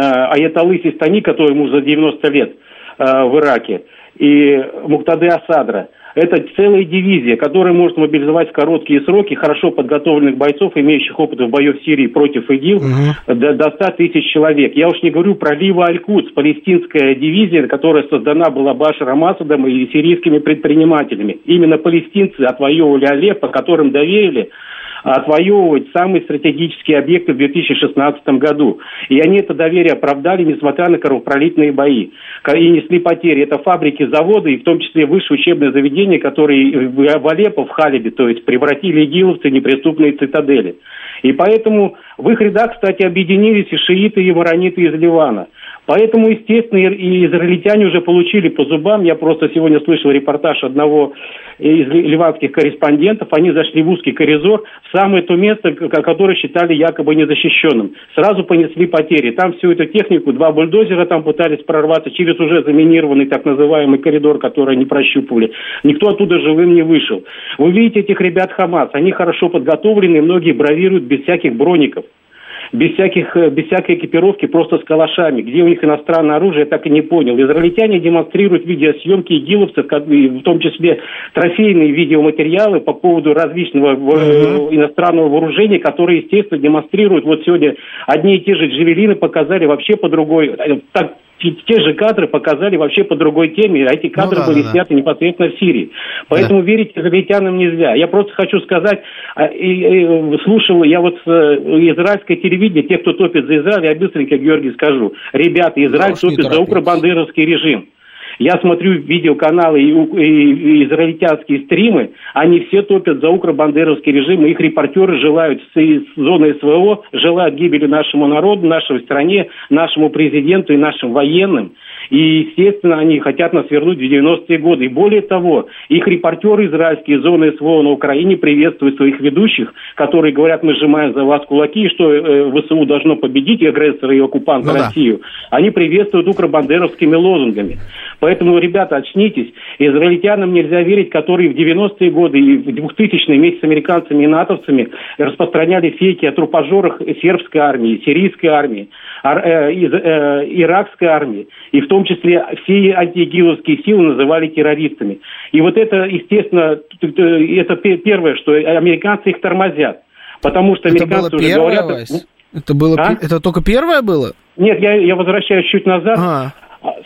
Аятолы Систани, которому уже 90 лет э, в Ираке, и Муктады Асадра – это целая дивизия, которая может мобилизовать в короткие сроки хорошо подготовленных бойцов, имеющих опыт в боев в Сирии против ИГИЛ, угу. до, до 100 тысяч человек. Я уж не говорю про Лива Аль-Кудс, палестинская дивизия, которая создана была Башаром Асадом и сирийскими предпринимателями. Именно палестинцы отвоевывали Алеппо, которым доверили отвоевывать самые стратегические объекты в 2016 году. И они это доверие оправдали, несмотря на кровопролитные бои. И несли потери. Это фабрики, заводы, и в том числе высшие учебные заведения, которые в Алеппо, в Халибе, то есть превратили игиловцы в неприступные цитадели. И поэтому в их рядах, кстати, объединились и шииты, и ворониты из Ливана. Поэтому, естественно, и израильтяне уже получили по зубам. Я просто сегодня слышал репортаж одного из ливанских корреспондентов. Они зашли в узкий коридор, в самое то место, которое считали якобы незащищенным. Сразу понесли потери. Там всю эту технику, два бульдозера там пытались прорваться через уже заминированный так называемый коридор, который они прощупывали. Никто оттуда живым не вышел. Вы видите этих ребят Хамас. Они хорошо подготовлены, многие бравируют без всяких броников без, всяких, э, без всякой экипировки, просто с калашами. Где у них иностранное оружие, я так и не понял. Израильтяне демонстрируют видеосъемки игиловцев, в том числе трофейные видеоматериалы по поводу различного uh-huh. иностранного вооружения, которые, естественно, демонстрируют. Вот сегодня одни и те же джевелины показали вообще по другой, э, так, те же кадры показали вообще по другой теме, а эти кадры ну, да, были да. сняты непосредственно в Сирии. Поэтому да. верить израильтянам нельзя. Я просто хочу сказать, а, и, слушал я вот э, израильское телевидение, те, кто топит за Израиль, я быстренько, Георгий, скажу. Ребята, Израиль топит за укробандеровский режим. Я смотрю видеоканалы и, и, и израильтянские стримы, они все топят за укробандеровский режим, и их репортеры желают с, с зоны СВО, желают гибели нашему народу, нашей стране, нашему президенту и нашим военным. И, естественно, они хотят нас вернуть в 90-е годы. И более того, их репортеры израильские зоны СВО на Украине приветствуют своих ведущих, которые говорят, мы сжимаем за вас кулаки, что э, ВСУ должно победить агрессора и оккупанта ну, Россию. Да. Они приветствуют укробандеровскими лозунгами. Поэтому, ребята, очнитесь. Израильтянам нельзя верить, которые в 90-е годы и в 2000-е вместе с американцами и натовцами распространяли фейки о трупожорах сербской армии, сирийской армии, э, э, иракской армии. И в том числе все антиигиловские силы называли террористами. И вот это, естественно, это первое, что американцы их тормозят. Потому что американцы это было уже первое, говорят... Это было а? это только первое было? Нет, я, я возвращаюсь чуть назад. А.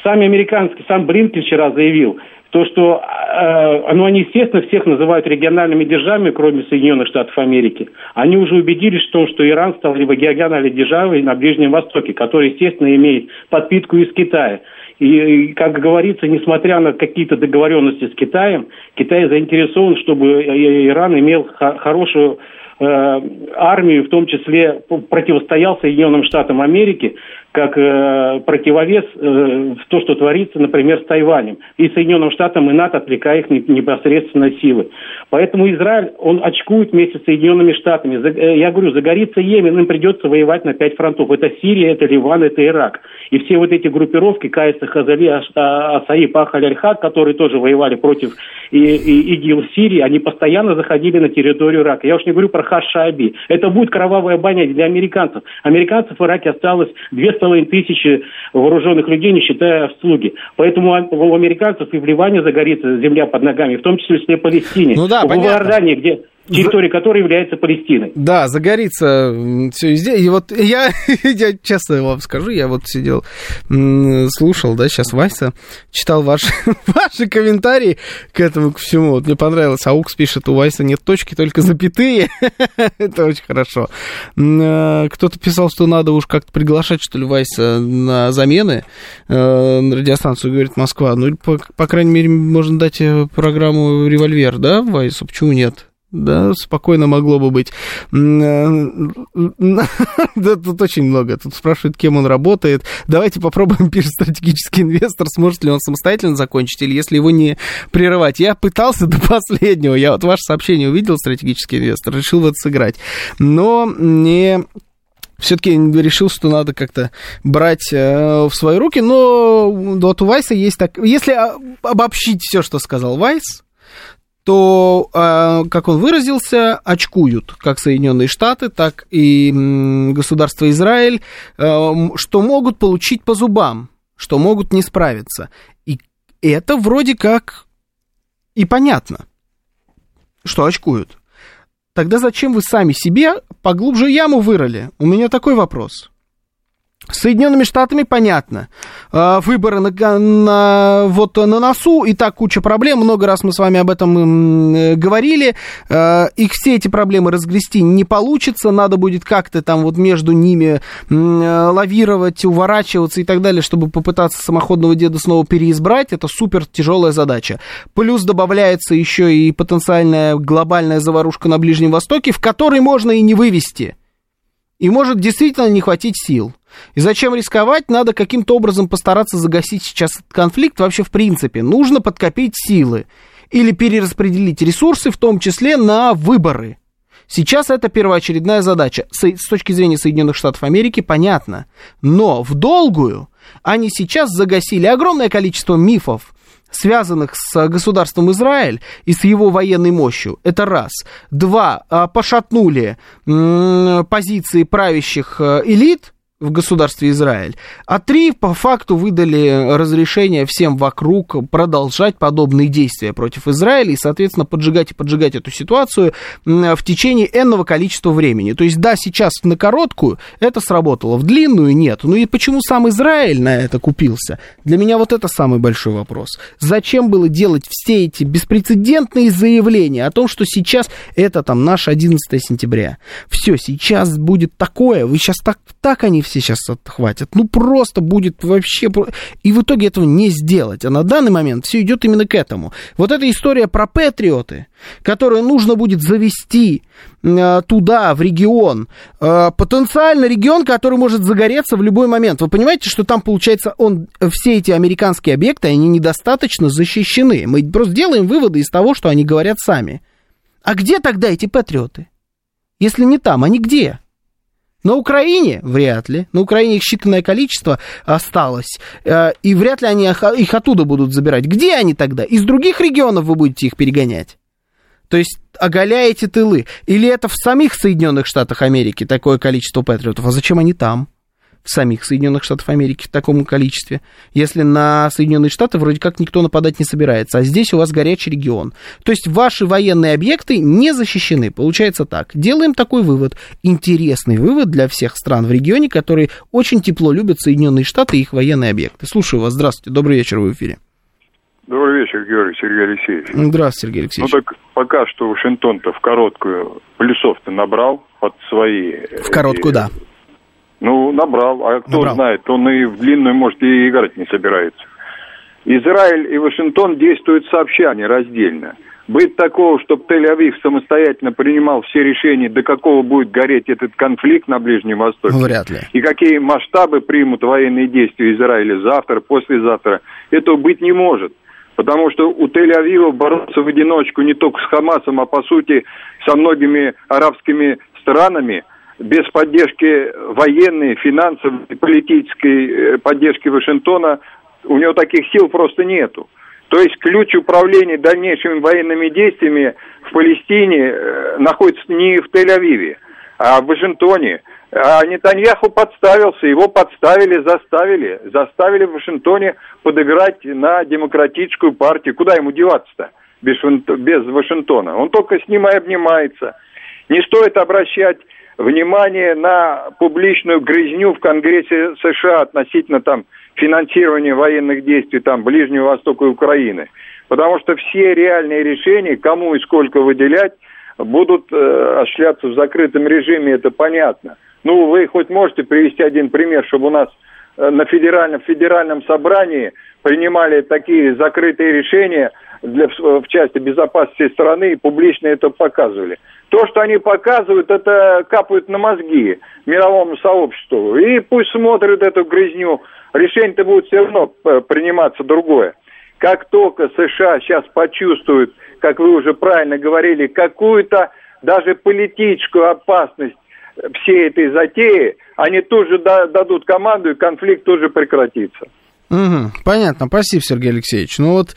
Сами американский, сам Блинкин вчера заявил, то, что э, ну, они, естественно, всех называют региональными державами, кроме Соединенных Штатов Америки. Они уже убедились в том, что Иран стал либо региональной державой на Ближнем Востоке, который, естественно, имеет подпитку из Китая. И, как говорится, несмотря на какие-то договоренности с Китаем, Китай заинтересован, чтобы Иран имел хорошую э, армию, в том числе противостоял Соединенным Штатам Америки, как э, противовес э, то, что творится, например, с Тайванем. И Соединенным Штатам и НАТО, отвлекая их непосредственно силы. Поэтому Израиль, он очкует вместе с Соединенными Штатами. Э, я говорю, загорится Йемен, им придется воевать на пять фронтов. Это Сирия, это Ливан, это Ирак. И все вот эти группировки, Кайса, Хазали, Асаи, Пахаль, Аль-Хад, которые тоже воевали против и, и, ИГИЛ в Сирии, они постоянно заходили на территорию Ирака. Я уж не говорю про Хаш-Шаби. Это будет кровавая баня для американцев. Американцев в Ираке осталось две половиной тысячи вооруженных людей, не считая слуги. Поэтому у американцев и в Ливане загорится земля под ногами, в том числе и в Палестине. Ну да, в понятно. Иордании, где территория которой является Палестиной. Да, загорится все везде. И вот я, я честно вам скажу, я вот сидел, слушал, да, сейчас Вася читал ваши, ваши комментарии к этому, к всему. Вот мне понравилось, Аукс пишет, у Вайса нет точки, только запятые. Это очень хорошо. Э, кто-то писал, что надо уж как-то приглашать, что ли, Вайса на замены э, на радиостанцию, говорит Москва. Ну, по, по крайней мере, можно дать э, программу «Револьвер», да, Вайсу? Почему нет? Да, спокойно могло бы быть. Да, тут очень много. Тут спрашивают, кем он работает. Давайте попробуем, пишет стратегический инвестор, сможет ли он самостоятельно закончить, или если его не прерывать. Я пытался до последнего. Я вот ваше сообщение увидел, стратегический инвестор, решил вот сыграть. Но не все-таки решил, что надо как-то брать э, в свои руки, но вот у Вайса есть так... Если обобщить все, что сказал Вайс, то, а, как он выразился, очкуют как Соединенные Штаты, так и государство Израиль, э, что могут получить по зубам, что могут не справиться. И это вроде как и понятно, что очкуют. Тогда зачем вы сами себе поглубже яму вырыли? У меня такой вопрос. С Соединенными Штатами понятно. А, выборы на, на, вот на носу, и так куча проблем. Много раз мы с вами об этом э, говорили. Их все эти проблемы разгрести не получится. Надо будет как-то там вот между ними лавировать, уворачиваться и так далее, чтобы попытаться самоходного деда снова переизбрать. Это супер тяжелая задача. Плюс добавляется еще и потенциальная глобальная заварушка на Ближнем Востоке, в которой можно и не вывести. И может действительно не хватить сил. И зачем рисковать? Надо каким-то образом постараться загасить сейчас этот конфликт. Вообще, в принципе, нужно подкопить силы или перераспределить ресурсы, в том числе на выборы. Сейчас это первоочередная задача. С точки зрения Соединенных Штатов Америки понятно. Но в долгую они сейчас загасили огромное количество мифов, связанных с государством Израиль и с его военной мощью. Это раз. Два. А, пошатнули позиции правящих э, элит – в государстве Израиль, а три по факту выдали разрешение всем вокруг продолжать подобные действия против Израиля и, соответственно, поджигать и поджигать эту ситуацию в течение энного количества времени. То есть, да, сейчас на короткую это сработало, в длинную нет. Ну и почему сам Израиль на это купился? Для меня вот это самый большой вопрос. Зачем было делать все эти беспрецедентные заявления о том, что сейчас это там наш 11 сентября? Все, сейчас будет такое, вы сейчас так, так они сейчас отхватят. Ну, просто будет вообще... И в итоге этого не сделать. А на данный момент все идет именно к этому. Вот эта история про патриоты, которую нужно будет завести э, туда, в регион, э, потенциально регион, который может загореться в любой момент. Вы понимаете, что там, получается, он, все эти американские объекты, они недостаточно защищены. Мы просто делаем выводы из того, что они говорят сами. А где тогда эти патриоты? Если не там, они где? На Украине вряд ли. На Украине их считанное количество осталось. Э, и вряд ли они их оттуда будут забирать. Где они тогда? Из других регионов вы будете их перегонять? То есть оголяете тылы. Или это в самих Соединенных Штатах Америки такое количество патриотов? А зачем они там? Самих Соединенных Штатов Америки в таком количестве, если на Соединенные Штаты вроде как никто нападать не собирается, а здесь у вас горячий регион. То есть ваши военные объекты не защищены. Получается так. Делаем такой вывод. Интересный вывод для всех стран в регионе, которые очень тепло любят Соединенные Штаты и их военные объекты. Слушаю вас. Здравствуйте. Добрый вечер. Вы в эфире. Добрый вечер, Георгий Сергей Алексеевич. Здравствуйте, Сергей Алексеевич. Ну так пока что Вашингтон-то в короткую плюсов-то набрал под свои... В короткую, да. Ну, набрал. А кто Набрал. знает, он и в длинную, может, и играть не собирается. Израиль и Вашингтон действуют сообща, не раздельно. Быть такого, чтобы Тель-Авив самостоятельно принимал все решения, до какого будет гореть этот конфликт на Ближнем Востоке. Вряд ли. И какие масштабы примут военные действия Израиля завтра, послезавтра. Этого быть не может. Потому что у Тель-Авива бороться в одиночку не только с Хамасом, а по сути со многими арабскими странами – без поддержки военной, финансовой, политической э, поддержки Вашингтона у него таких сил просто нету. То есть ключ управления дальнейшими военными действиями в Палестине э, находится не в Тель-Авиве, а в Вашингтоне. А Нетаньяху подставился, его подставили, заставили. Заставили в Вашингтоне подыграть на демократическую партию. Куда ему деваться-то без, Вашингтона? Он только с ним и обнимается. Не стоит обращать внимание на публичную грызню в Конгрессе США относительно там финансирования военных действий там Ближнего Востока и Украины. Потому что все реальные решения, кому и сколько выделять, будут э, осуществляться в закрытом режиме, это понятно. Ну, вы хоть можете привести один пример, чтобы у нас э, на федеральном, федеральном собрании принимали такие закрытые решения для, в, в части безопасности страны и публично это показывали. То, что они показывают, это капают на мозги мировому сообществу. И пусть смотрят эту грызню. Решение-то будет все равно э, приниматься другое. Как только США сейчас почувствуют, как вы уже правильно говорили, какую-то даже политическую опасность всей этой затеи, они тут же дадут команду, и конфликт тоже прекратится. Угу, понятно, спасибо, Сергей Алексеевич. Ну вот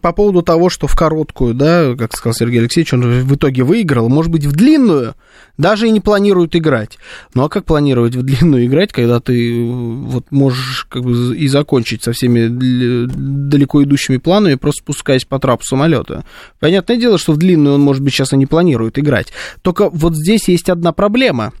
по поводу того, что в короткую, да, как сказал Сергей Алексеевич, он в итоге выиграл, может быть, в длинную даже и не планируют играть. Ну а как планировать в длинную играть, когда ты вот можешь как бы и закончить со всеми далеко идущими планами, просто спускаясь по трапу самолета? Понятное дело, что в длинную он, может быть, сейчас и не планирует играть. Только вот здесь есть одна проблема.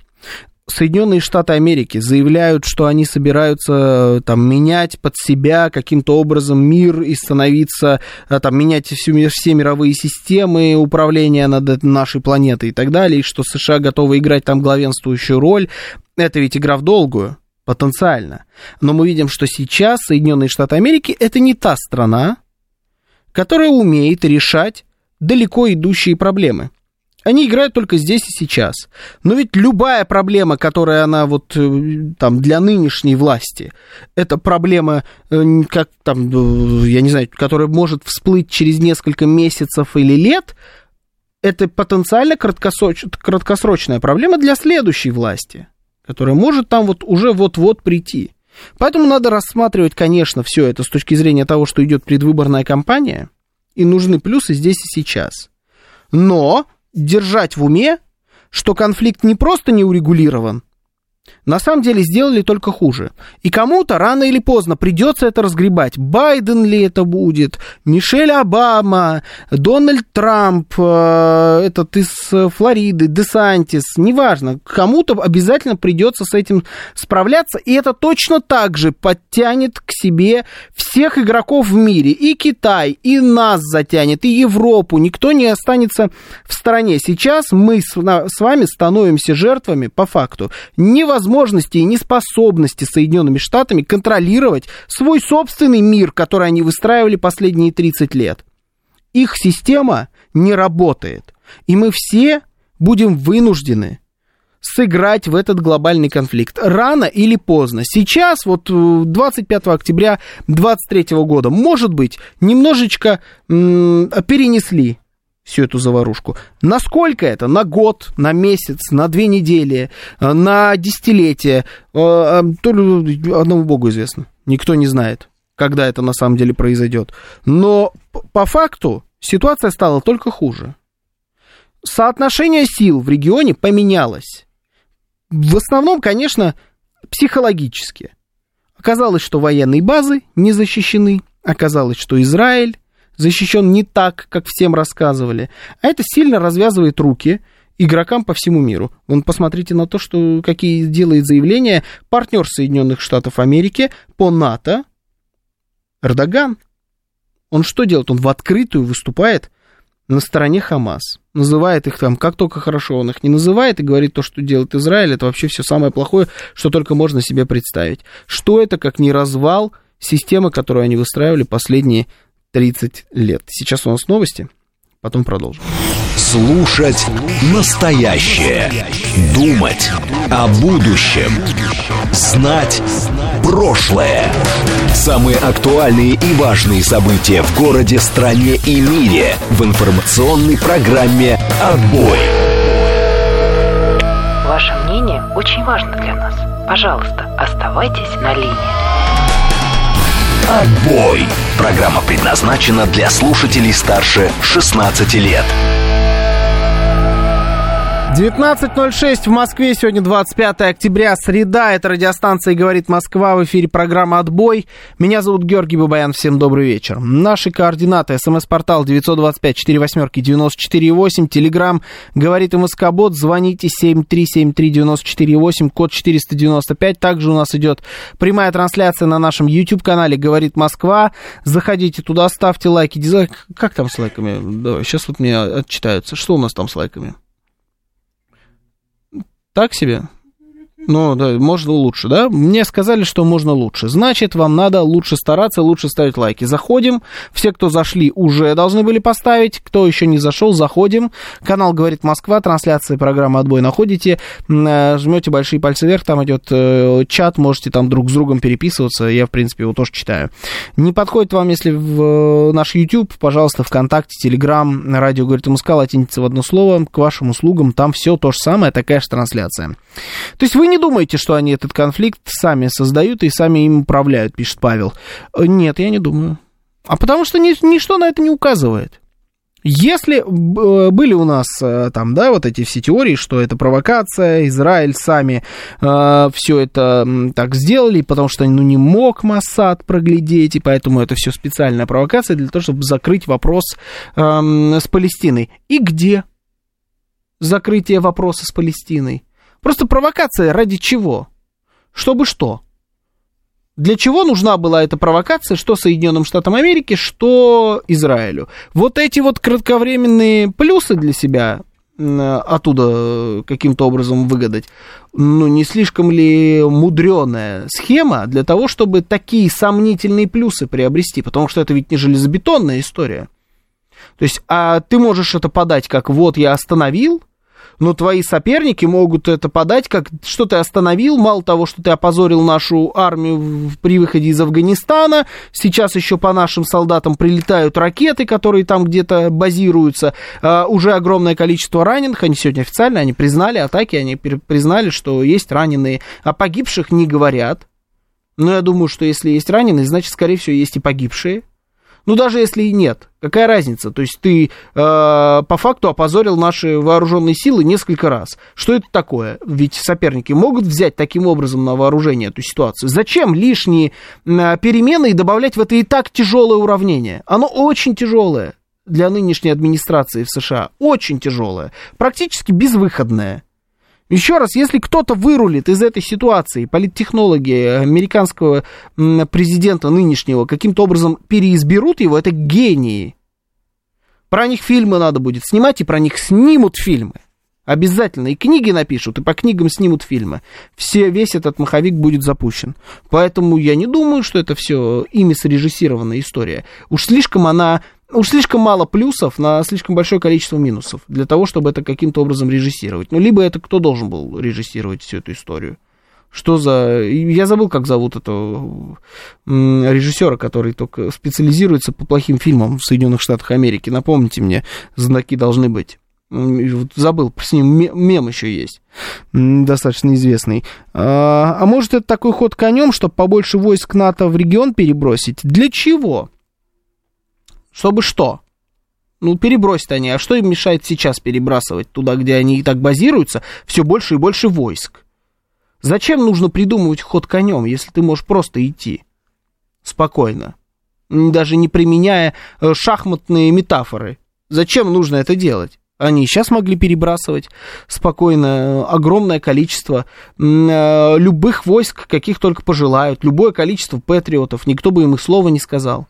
Соединенные Штаты Америки заявляют, что они собираются там менять под себя каким-то образом мир и становиться, э, там, менять всю, все мировые системы управления над нашей планетой и так далее, и что США готовы играть там главенствующую роль. Это ведь игра в долгую, потенциально. Но мы видим, что сейчас Соединенные Штаты Америки это не та страна, которая умеет решать далеко идущие проблемы. Они играют только здесь и сейчас. Но ведь любая проблема, которая она вот э, там для нынешней власти, это проблема, э, как там, э, я не знаю, которая может всплыть через несколько месяцев или лет, это потенциально краткосрочная проблема для следующей власти, которая может там вот уже вот-вот прийти. Поэтому надо рассматривать, конечно, все это с точки зрения того, что идет предвыборная кампания, и нужны плюсы здесь и сейчас. Но держать в уме, что конфликт не просто не урегулирован, на самом деле сделали только хуже. И кому-то рано или поздно придется это разгребать. Байден ли это будет, Мишель Обама, Дональд Трамп, э, этот из Флориды, Десантис, неважно. Кому-то обязательно придется с этим справляться. И это точно так же подтянет к себе всех игроков в мире. И Китай, и нас затянет, и Европу. Никто не останется в стороне. Сейчас мы с вами становимся жертвами по факту. Невозможно невозможности и неспособности Соединенными Штатами контролировать свой собственный мир, который они выстраивали последние 30 лет. Их система не работает. И мы все будем вынуждены сыграть в этот глобальный конфликт. Рано или поздно. Сейчас, вот 25 октября 2023 года, может быть, немножечко м- перенесли всю эту заварушку. Насколько это? На год, на месяц, на две недели, э, на десятилетие? Э, э, только одному богу известно. Никто не знает, когда это на самом деле произойдет. Но по факту ситуация стала только хуже. Соотношение сил в регионе поменялось. В основном, конечно, психологически. Оказалось, что военные базы не защищены. Оказалось, что Израиль защищен не так, как всем рассказывали. А это сильно развязывает руки игрокам по всему миру. Вон посмотрите на то, что, какие делает заявления партнер Соединенных Штатов Америки по НАТО, Эрдоган. Он что делает? Он в открытую выступает на стороне Хамас. Называет их там, как только хорошо, он их не называет и говорит то, что делает Израиль, это вообще все самое плохое, что только можно себе представить. Что это, как не развал системы, которую они выстраивали последние 30 лет. Сейчас у нас новости, потом продолжим. Слушать настоящее. Думать о будущем. Знать прошлое. Самые актуальные и важные события в городе, стране и мире в информационной программе «Отбой». Ваше мнение очень важно для нас. Пожалуйста, оставайтесь на линии. Отбой! Программа предназначена для слушателей старше 16 лет. 19.06 в Москве, сегодня 25 октября, среда, это радиостанция «Говорит Москва», в эфире программа «Отбой». Меня зовут Георгий Бабаян, всем добрый вечер. Наши координаты, смс-портал 925-48-94-8, телеграмм «Говорит МСК-бот», звоните 7373948, код 495. Также у нас идет прямая трансляция на нашем YouTube-канале «Говорит Москва». Заходите туда, ставьте лайки, дизлайки. Как там с лайками? Давай, сейчас вот мне отчитаются. Что у нас там с лайками? Так себе? Ну, да, можно лучше, да? Мне сказали, что можно лучше. Значит, вам надо лучше стараться, лучше ставить лайки. Заходим. Все, кто зашли, уже должны были поставить. Кто еще не зашел, заходим. Канал «Говорит Москва», трансляция программы «Отбой» находите. Э, Жмете большие пальцы вверх, там идет э, чат, можете там друг с другом переписываться. Я, в принципе, его тоже читаю. Не подходит вам, если в э, наш YouTube, пожалуйста, ВКонтакте, Телеграм, радио «Говорит Москва», латиница в одно слово, к вашим услугам. Там все то же самое, такая же трансляция. То есть вы не думаете, что они этот конфликт сами создают и сами им управляют, пишет Павел. Э, нет, я не думаю. А потому что ни, ничто на это не указывает. Если э, были у нас э, там, да, вот эти все теории, что это провокация, Израиль сами э, все это так сделали, потому что ну, не мог Массад проглядеть, и поэтому это все специальная провокация для того, чтобы закрыть вопрос э, с Палестиной. И где закрытие вопроса с Палестиной? Просто провокация ради чего? Чтобы что? Для чего нужна была эта провокация, что Соединенным Штатам Америки, что Израилю? Вот эти вот кратковременные плюсы для себя оттуда каким-то образом выгадать, ну, не слишком ли мудреная схема для того, чтобы такие сомнительные плюсы приобрести, потому что это ведь не железобетонная история. То есть, а ты можешь это подать как вот я остановил, но твои соперники могут это подать, как что ты остановил, мало того, что ты опозорил нашу армию при выходе из Афганистана, сейчас еще по нашим солдатам прилетают ракеты, которые там где-то базируются, а, уже огромное количество раненых, они сегодня официально, они признали атаки, они признали, что есть раненые, о погибших не говорят, но я думаю, что если есть раненые, значит, скорее всего, есть и погибшие, ну, даже если и нет, какая разница? То есть ты э, по факту опозорил наши вооруженные силы несколько раз. Что это такое? Ведь соперники могут взять таким образом на вооружение эту ситуацию. Зачем лишние э, перемены и добавлять в это и так тяжелое уравнение? Оно очень тяжелое для нынешней администрации в США. Очень тяжелое. Практически безвыходное. Еще раз, если кто-то вырулит из этой ситуации, политтехнологи американского президента нынешнего каким-то образом переизберут его, это гении. Про них фильмы надо будет снимать, и про них снимут фильмы. Обязательно. И книги напишут, и по книгам снимут фильмы. Все, весь этот маховик будет запущен. Поэтому я не думаю, что это все ими срежиссированная история. Уж слишком она уж слишком мало плюсов на слишком большое количество минусов для того, чтобы это каким-то образом режиссировать. Ну, либо это кто должен был режиссировать всю эту историю? Что за... Я забыл, как зовут этого режиссера, который только специализируется по плохим фильмам в Соединенных Штатах Америки. Напомните мне, знаки должны быть. Забыл, с ним мем еще есть, достаточно известный. А, а может это такой ход конем, чтобы побольше войск НАТО в регион перебросить? Для чего? Чтобы что? Ну, перебросят они. А что им мешает сейчас перебрасывать туда, где они и так базируются, все больше и больше войск? Зачем нужно придумывать ход конем, если ты можешь просто идти спокойно, даже не применяя э, шахматные метафоры? Зачем нужно это делать? Они сейчас могли перебрасывать спокойно э, огромное количество э, любых войск, каких только пожелают, любое количество патриотов, никто бы им их слова не сказал.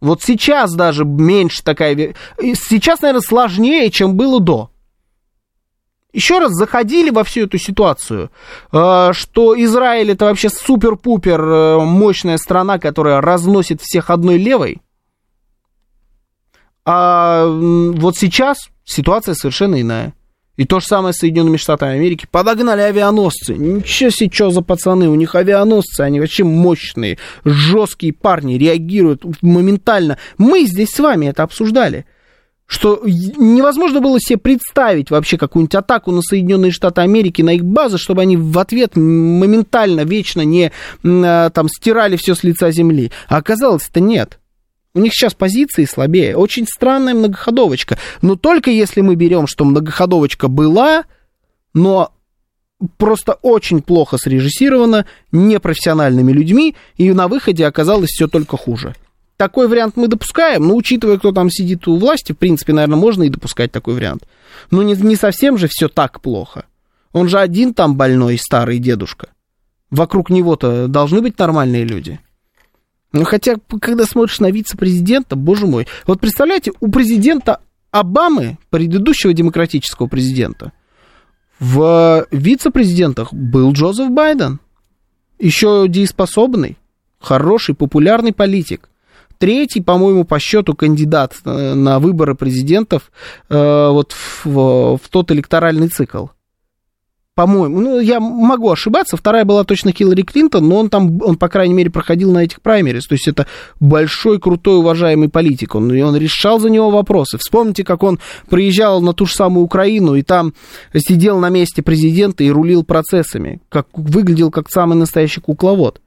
Вот сейчас даже меньше такая... Сейчас, наверное, сложнее, чем было до. Еще раз заходили во всю эту ситуацию, э, что Израиль это вообще супер-пупер э, мощная страна, которая разносит всех одной левой. А вот сейчас ситуация совершенно иная. И то же самое с Соединенными Штатами Америки. Подогнали авианосцы. Ничего себе, что за пацаны. У них авианосцы, они вообще мощные, жесткие парни, реагируют моментально. Мы здесь с вами это обсуждали. Что невозможно было себе представить вообще какую-нибудь атаку на Соединенные Штаты Америки, на их базы, чтобы они в ответ моментально, вечно не а, там стирали все с лица земли. А оказалось, это нет. У них сейчас позиции слабее. Очень странная многоходовочка. Но только если мы берем, что многоходовочка была, но просто очень плохо срежиссирована, непрофессиональными людьми, и на выходе оказалось все только хуже. Такой вариант мы допускаем, но учитывая, кто там сидит у власти, в принципе, наверное, можно и допускать такой вариант. Но не, не совсем же все так плохо. Он же один там больной старый дедушка. Вокруг него-то должны быть нормальные люди. Ну, хотя, когда смотришь на вице-президента, боже мой, вот представляете, у президента Обамы, предыдущего демократического президента, В вице-президентах был Джозеф Байден. Еще дееспособный, хороший, популярный политик. Третий, по-моему, по счету кандидат э, на выборы президентов э, вот в, в, в тот электоральный цикл по-моему, ну, я могу ошибаться, вторая была точно Хиллари Клинтон, но он там, он, по крайней мере, проходил на этих праймерис, то есть это большой, крутой, уважаемый политик, он, и он решал за него вопросы. Вспомните, как он приезжал на ту же самую Украину, и там сидел на месте президента и рулил процессами, как, выглядел как самый настоящий кукловод.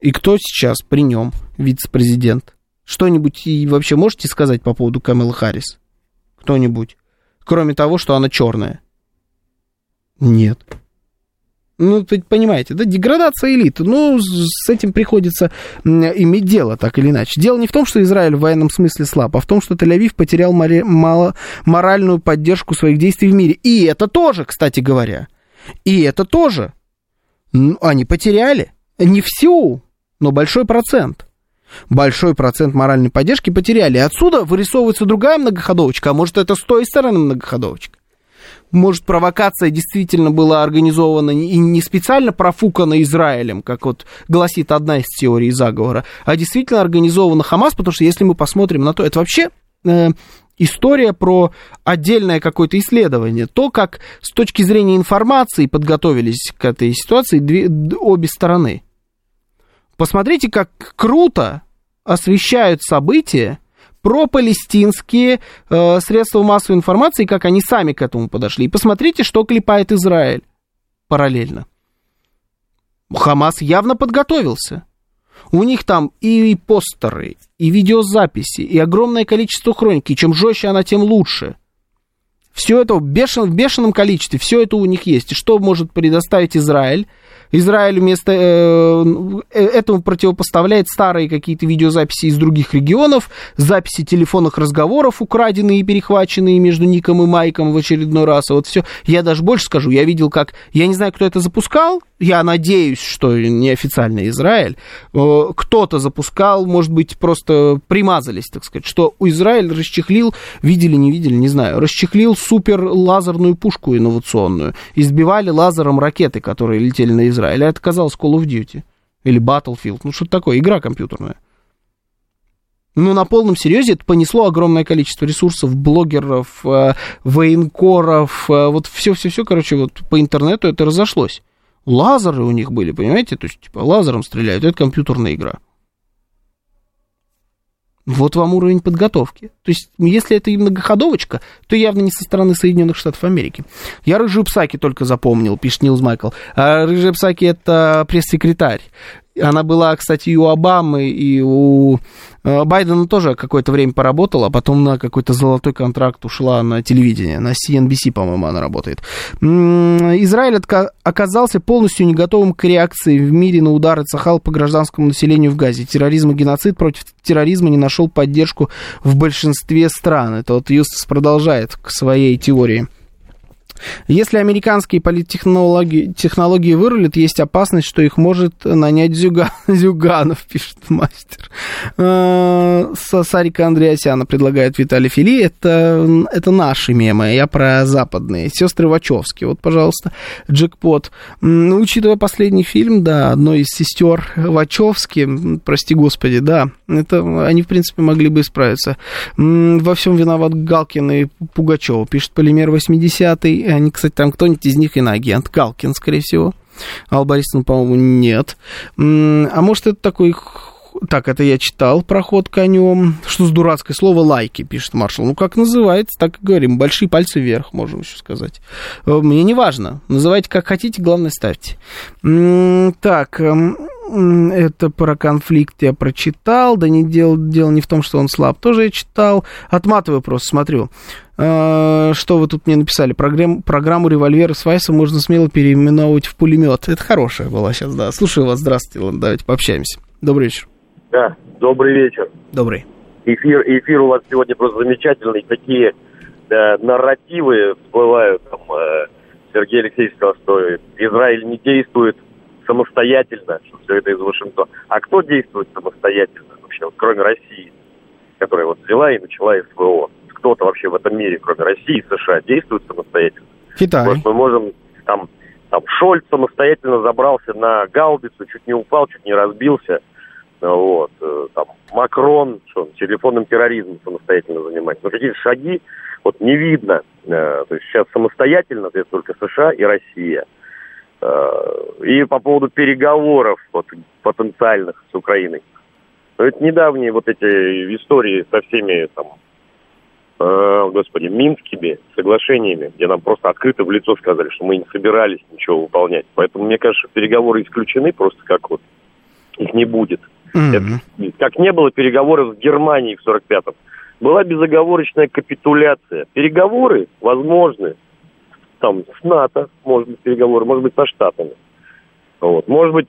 И кто сейчас при нем вице-президент? Что-нибудь и вообще можете сказать по поводу Камелы Харрис? Кто-нибудь? Кроме того, что она черная. Нет. Ну, понимаете, да, деградация элиты. Ну, с этим приходится иметь дело, так или иначе. Дело не в том, что Израиль в военном смысле слаб, а в том, что Тель-Авив потерял море, мало, моральную поддержку своих действий в мире. И это тоже, кстати говоря. И это тоже. Они потеряли. Не всю, но большой процент. Большой процент моральной поддержки потеряли. Отсюда вырисовывается другая многоходовочка, а может, это с той стороны многоходовочка может, провокация действительно была организована и не специально профукана Израилем, как вот гласит одна из теорий заговора, а действительно организована Хамас, потому что если мы посмотрим на то, это вообще э, история про отдельное какое-то исследование. То, как с точки зрения информации подготовились к этой ситуации две, обе стороны. Посмотрите, как круто освещают события пропалестинские э, средства массовой информации, как они сами к этому подошли. И посмотрите, что клепает Израиль параллельно. Хамас явно подготовился. У них там и постеры, и видеозаписи, и огромное количество хроники. Чем жестче она, тем лучше. Все это в, бешен, в бешеном количестве, все это у них есть. И что может предоставить Израиль? Израиль вместо э, э, этому противопоставляет старые какие-то видеозаписи из других регионов, записи телефонных разговоров, украденные и перехваченные между Ником и Майком в очередной раз. А вот все. Я даже больше скажу, я видел, как... Я не знаю, кто это запускал, я надеюсь, что неофициально Израиль, э, кто-то запускал, может быть, просто примазались, так сказать, что у Израиля расчехлил, видели, не видели, не знаю, расчехлил супер лазерную пушку инновационную, избивали лазером ракеты, которые летели на Израиль, а это казалось Call of Duty или Battlefield, ну что такое, игра компьютерная. Ну, на полном серьезе это понесло огромное количество ресурсов, блогеров, э, военкоров, э, вот все-все-все, короче, вот по интернету это разошлось. Лазеры у них были, понимаете? То есть, типа, лазером стреляют, это компьютерная игра. Вот вам уровень подготовки. То есть, если это и многоходовочка, то явно не со стороны Соединенных Штатов Америки. Я рыжую Псаки только запомнил, пишет Нилз Майкл. А рыжая Псаки это пресс-секретарь. Она была, кстати, и у Обамы, и у э, Байдена тоже какое-то время поработала, а потом на какой-то золотой контракт ушла на телевидение. На CNBC, по-моему, она работает. Израиль оказался полностью не готовым к реакции в мире на удары Цахал по гражданскому населению в Газе. Терроризм и геноцид против терроризма не нашел поддержку в большинстве стран. Это вот Юстас продолжает к своей теории. Если американские политтехнологии технологии вырулят, есть опасность, что их может нанять Зюга, Зюганов, пишет мастер. А, Сарика Андреасяна предлагает Виталий Фили. Это, это наши мемы, я про западные. Сестры Вачовски. Вот, пожалуйста, джекпот. Ну, учитывая последний фильм, да, одной из сестер Вачовски, прости господи, да, это они, в принципе, могли бы исправиться. Во всем виноват Галкин и Пугачев, пишет Полимер 80-й. Они, кстати, там кто-нибудь из них иноагент. Галкин, скорее всего. Алла Борисовна, по-моему, нет. А может, это такой так, это я читал про ход конем. Что за дурацкое слово лайки, пишет маршал. Ну, как называется, так и говорим. Большие пальцы вверх, можем еще сказать. Э, мне не важно. Называйте как хотите, главное ставьте. Так, эм, это про конфликт я прочитал. Да не дело, дело не в том, что он слаб. Тоже я читал. Отматываю просто, смотрю. Э, что вы тут мне написали? Программ, программу «Револьвер» с Вайса можно смело переименовывать в пулемет. Это хорошая была сейчас, да. Слушаю вас. Здравствуйте, ладно, давайте пообщаемся. Добрый вечер. Да, добрый вечер. Добрый. Эфир, эфир у вас сегодня просто замечательный. Такие да, нарративы всплывают. Там, э, Сергей Алексеевич сказал, что Израиль не действует самостоятельно, что все это из Вашингтона. А кто действует самостоятельно вообще, вот, кроме России, которая вот взяла и начала СВО? Кто-то вообще в этом мире, кроме России и США, действует самостоятельно? Китай. Может, мы можем там, там Шольц самостоятельно забрался на гаубицу, чуть не упал, чуть не разбился. Вот. э, Там Макрон, что он, телефонным терроризмом самостоятельно занимается. Но какие шаги вот не видно. Э, То есть сейчас самостоятельно это только США и Россия. Э, И по поводу переговоров вот, потенциальных с Украиной. Но это недавние вот эти истории со всеми там, э, господи, Минскими соглашениями, где нам просто открыто в лицо сказали, что мы не собирались ничего выполнять. Поэтому, мне кажется, переговоры исключены просто как вот их не будет. Мгм. Это как не было переговоров с Германией в 45-м. Была безоговорочная капитуляция. Переговоры возможны. Там с НАТО, может быть, переговоры, может быть, со Штатами. Вот. Может быть,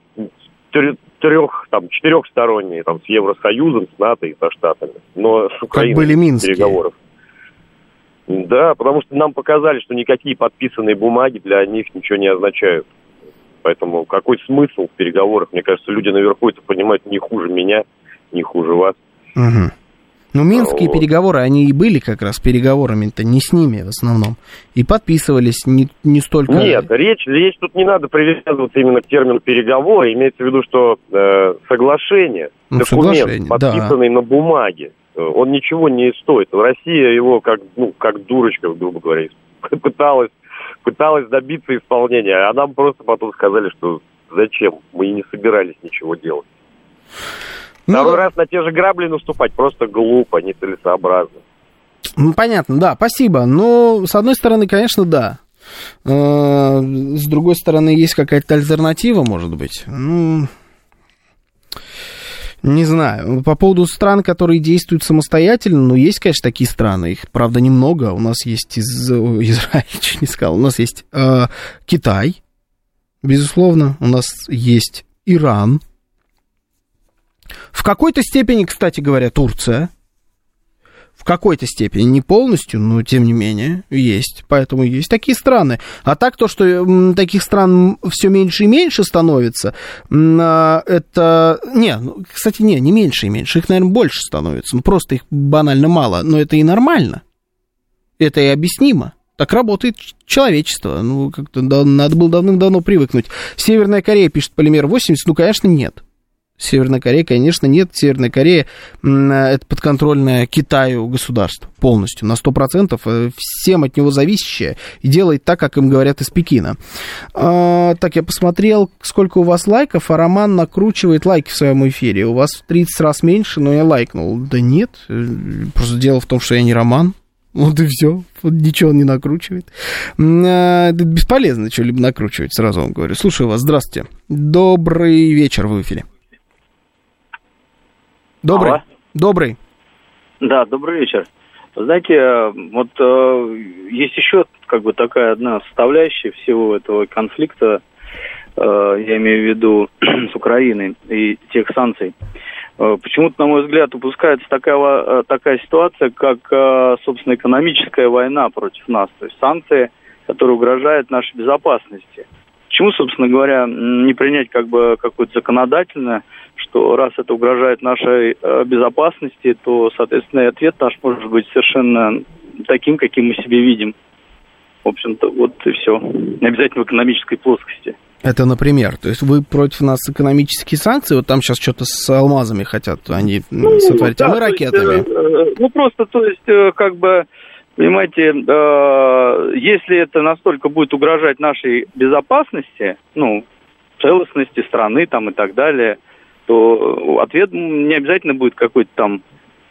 трех, там, четырехсторонние, там, с Евросоюзом, с НАТО и со Штатами. Но с Украиной были минские. переговоров. Да, потому что нам показали, что никакие подписанные бумаги для них ничего не означают. Поэтому какой смысл в переговорах? Мне кажется, люди наверху это понимают не хуже меня, не хуже вас. Мгм. Ну, минские Вот. переговоры, они и были как раз переговорами-то не с ними в основном. И подписывались не, не столько... Нет, речь, речь тут не надо привязываться именно к термину переговоры. Имеется в виду, что э, соглашение, Ну, документ, соглашение, да. подписанный на бумаге, э, он ничего не стоит. Россия его как, ну, как дурочка, грубо говоря, пыталась, пыталась добиться исполнения, а нам просто потом сказали, что зачем, мы и не собирались ничего делать. Ну, Второй раз на те же грабли наступать просто глупо, нецелесообразно. Ну, понятно, да, спасибо. Но, с одной стороны, конечно, да. Э, С другой стороны, есть какая-то альтернатива, может быть. Ну, не знаю. По поводу стран, которые действуют самостоятельно, ну, есть, конечно, такие страны. Их, правда, немного. У нас есть из... Израиль, чуть не сказал. У нас есть э, Китай, безусловно. У нас есть Иран. В какой-то степени, кстати говоря, Турция. В какой-то степени, не полностью, но тем не менее, есть. Поэтому есть такие страны. А так то, что таких стран все меньше и меньше становится, а, это... Не, ну, кстати, не, не меньше и меньше. Их, наверное, больше становится. Ну, просто их банально мало. Но это и нормально. Это и объяснимо. Так работает человечество. Ну, как-то надо было давным-давно привыкнуть. Северная Корея пишет полимер 80. Ну, конечно, нет. Северная Корея, конечно, нет. Северная Корея м, это подконтрольное Китаю государство полностью, на 100%, э, всем от него зависящее, и делает так, как им говорят из Пекина. А, так, я посмотрел, сколько у вас лайков, а Роман накручивает лайки в своем эфире. У вас в 30 раз меньше, но я лайкнул. Да нет, э, просто дело в том, что я не Роман. Вот и все. Ничего он не накручивает. Бесполезно что-либо накручивать, сразу вам говорю. Слушаю вас. Здравствуйте. Добрый вечер, вы в эфире. Добрый. Алло. Добрый. Да, добрый вечер. Знаете, вот э, есть еще как бы такая одна составляющая всего этого конфликта, э, я имею в виду с Украиной и тех санкций. Э, почему-то, на мой взгляд, упускается такая, э, такая ситуация, как, э, собственно, экономическая война против нас, то есть санкции, которые угрожают нашей безопасности. Почему, собственно говоря, не принять как бы какое-то законодательное, что раз это угрожает нашей э, безопасности, то, соответственно, и ответ наш может быть совершенно таким, каким мы себе видим. В общем-то, вот и все. Не обязательно в экономической плоскости. Это, например, то есть вы против нас экономические санкции, вот там сейчас что-то с алмазами хотят они м, сотворить, а да, мы то есть, ракетами. э, э, ну, просто, то есть, э, как бы, понимаете, э, если это настолько будет угрожать нашей безопасности, ну, целостности страны там и так далее, то ответ м, не обязательно будет какой-то там,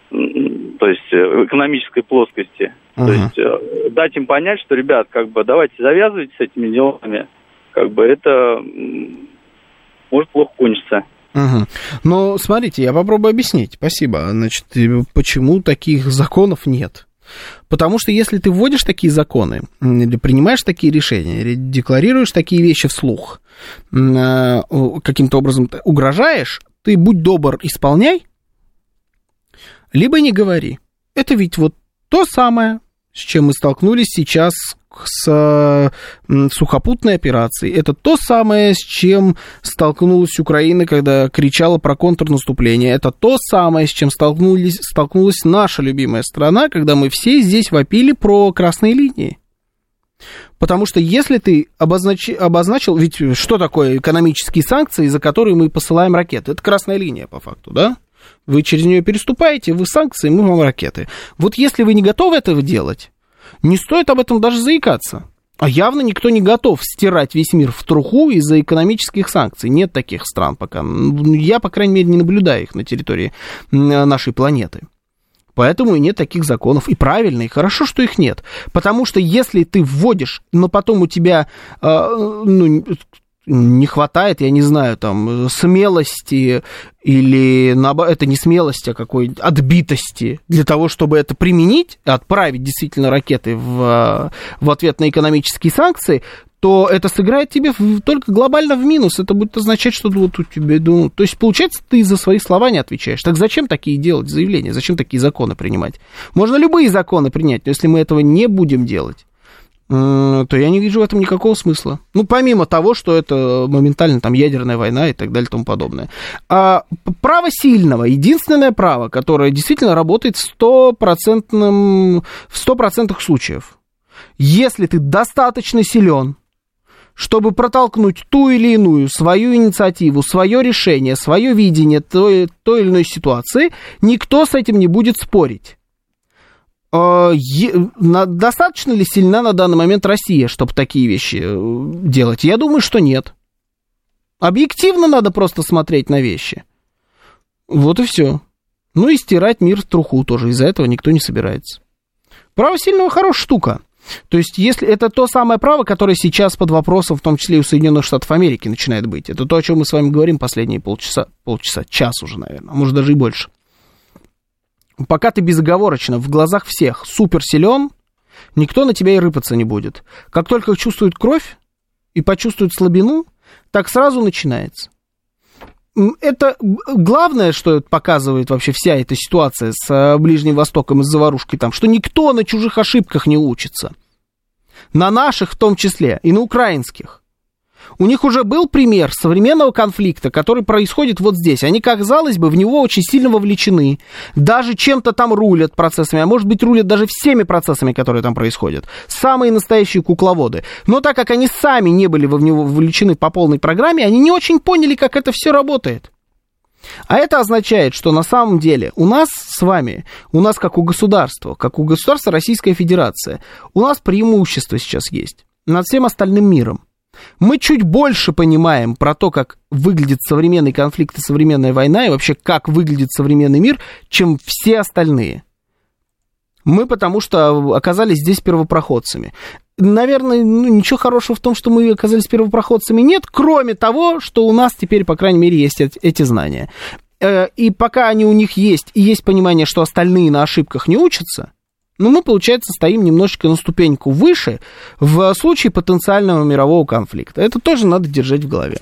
то есть, э, экономической плоскости. То Ага. есть, э, дать им понять, что, ребят, как бы, давайте завязывайте с этими делами, как бы, это может плохо кончиться. Мгм. Но смотрите, я попробую объяснить. Спасибо. Значит, э, почему таких законов нет? Потому что если ты вводишь такие законы, или принимаешь такие решения, или декларируешь такие вещи вслух, э, каким-то образом угрожаешь, ты будь добр, исполняй, либо не говори. Это ведь вот то самое, с чем мы столкнулись сейчас с сухопутной операцией. Это то самое, с чем столкнулась Украина, когда кричала про контрнаступление. Это то самое, с чем столкнулись, столкнулась наша любимая страна, когда мы все здесь вопили про красные линии. Потому что если ты обознач... обозначил, ведь что такое экономические санкции, за которые мы посылаем ракеты? Это красная линия, по факту, да? Вы через нее переступаете, вы санкции, мы вам ракеты. Вот если вы не готовы этого делать, не стоит об этом даже заикаться. А явно никто не готов стирать весь мир в труху из-за экономических санкций. Нет таких стран пока. Я, по крайней мере, не наблюдаю их на территории нашей планеты. Поэтому и нет таких законов. И правильно, и хорошо, что их нет. Потому что если ты вводишь, но потом у тебя э, ну, не хватает, я не знаю, там, смелости или, это не смелость, а какой отбитости для того, чтобы это применить, отправить действительно ракеты в, в ответ на экономические санкции, то это сыграет тебе в, только глобально в минус. Это будет означать, что вот у тебя... Ну, то есть, получается, ты за свои слова не отвечаешь. Так зачем такие делать заявления? Зачем такие законы принимать? Можно любые законы принять, но если мы этого не будем делать, то я не вижу в этом никакого смысла. Ну, помимо того, что это моментально там ядерная война и так далее и тому подобное. А право сильного, единственное право, которое действительно работает в стопроцентном, в сто процентах случаев. Если ты достаточно силен, чтобы протолкнуть ту или иную свою инициативу, свое решение, свое видение той, той или иной ситуации, никто с этим не будет спорить. А, достаточно ли сильна на данный момент Россия, чтобы такие вещи э, делать? Я думаю, что нет. Объективно надо просто смотреть на вещи. Вот и все. Ну и стирать мир в труху тоже. Из-за этого никто не собирается. Право сильного хорошая штука. То есть, если это то самое право, которое сейчас под вопросом, в том числе и у Соединенных Штатов Америки, начинает быть. Это то, о чем мы с вами говорим последние полчаса, полчаса, час уже, наверное, а может даже и больше пока ты безоговорочно в глазах всех супер силен, никто на тебя и рыпаться не будет. Как только чувствует кровь и почувствует слабину, так сразу начинается. Это главное, что показывает вообще вся эта ситуация с э, Ближним Востоком и с заварушкой там, что никто на чужих ошибках не учится. На наших в том числе, и на украинских. У них уже был пример современного конфликта, который происходит вот здесь. Они, казалось бы, в него очень сильно вовлечены. Даже чем-то там рулят процессами, а может быть рулят даже всеми процессами, которые там происходят. Самые настоящие кукловоды. Но так как они сами не были в него вовлечены по полной программе, они не очень поняли, как это все работает. А это означает, что на самом деле у нас с вами, у нас как у государства, как у государства Российская Федерация, у нас преимущество сейчас есть над всем остальным миром. Мы чуть больше понимаем про то, как выглядит современный конфликт и современная война, и вообще как выглядит современный мир, чем все остальные. Мы потому что оказались здесь первопроходцами. Наверное, ну, ничего хорошего в том, что мы оказались первопроходцами нет, кроме того, что у нас теперь, по крайней мере, есть эти знания. Э, и пока они у них есть, и есть понимание, что остальные на ошибках не учатся, но ну, мы, получается, стоим немножечко на ступеньку выше в случае потенциального мирового конфликта. Это тоже надо держать в голове.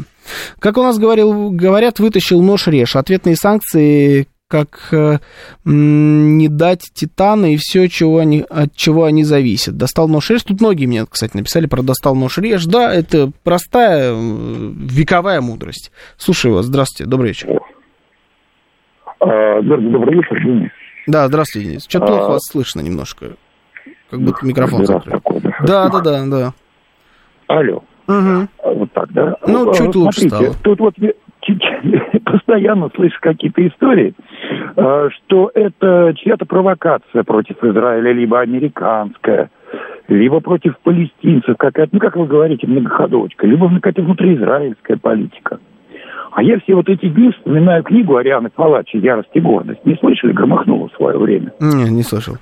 Как у нас говорил, говорят, вытащил нож режь. Ответные санкции как э, не дать титана и все, чего они, от чего они зависят. Достал нож режь. Тут многие мне, кстати, написали про достал нож режь. Да, это простая э, вековая мудрость. Слушаю вас. Здравствуйте. Добрый вечер. А, добрый вечер, Денис. Да, здравствуйте, Денис. Что-то плохо а... вас слышно немножко. Как будто микрофон закрыт. Да, да, да, да. Алло. Угу. Вот так, да? Ну, чуть лучше стало. Тут вот постоянно слышу какие-то истории, а, что это чья-то провокация против Израиля, либо американская, либо против палестинцев, какая-то, ну, как вы говорите, многоходовочка, либо какая-то внутриизраильская политика. А я все вот эти дни вспоминаю книгу Арианы Палачи «Ярость и гордость». Не слышали? Громыхнула в свое время. Не, не слышал.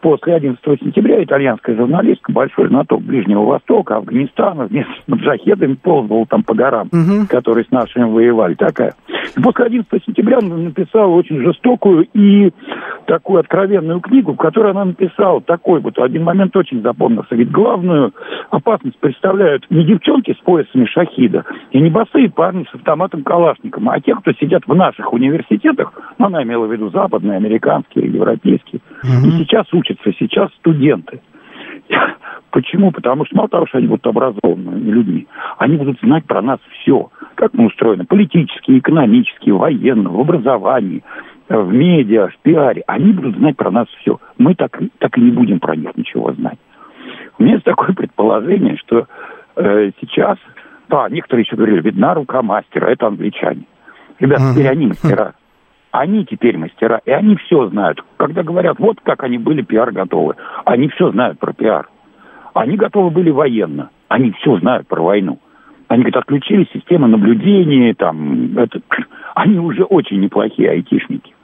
После 11 сентября итальянская журналистка, большой знаток Ближнего Востока, Афганистана, вместе с маджахедами ползала там по горам, угу. которые с нашими воевали. Такая. После 11 сентября она написала очень жестокую и такую откровенную книгу, в которой она написала такой вот, один момент очень запомнился. Ведь главную опасность представляют не девчонки с поясами шахида и не босые парни с автоматом Калашником, а те, кто сидят в наших университетах, ну, она имела в виду западные, американские, европейские, угу. и сейчас учатся, сейчас студенты. Почему? Потому что мало того, что они будут образованными людьми, они будут знать про нас все. Как мы устроены политически, экономически, военно, в образовании, в медиа, в пиаре. Они будут знать про нас все. Мы так, так и не будем про них ничего знать. У меня есть такое предположение, что э, сейчас, да, некоторые еще говорили, видна рука мастера, это англичане. Ребята, теперь они мастера. Они теперь мастера, и они все знают. Когда говорят, вот как они были пиар готовы, они все знают про пиар. Они готовы были военно, они все знают про войну. Они, говорят, отключили системы наблюдения, там, это, они уже очень неплохие айтишники.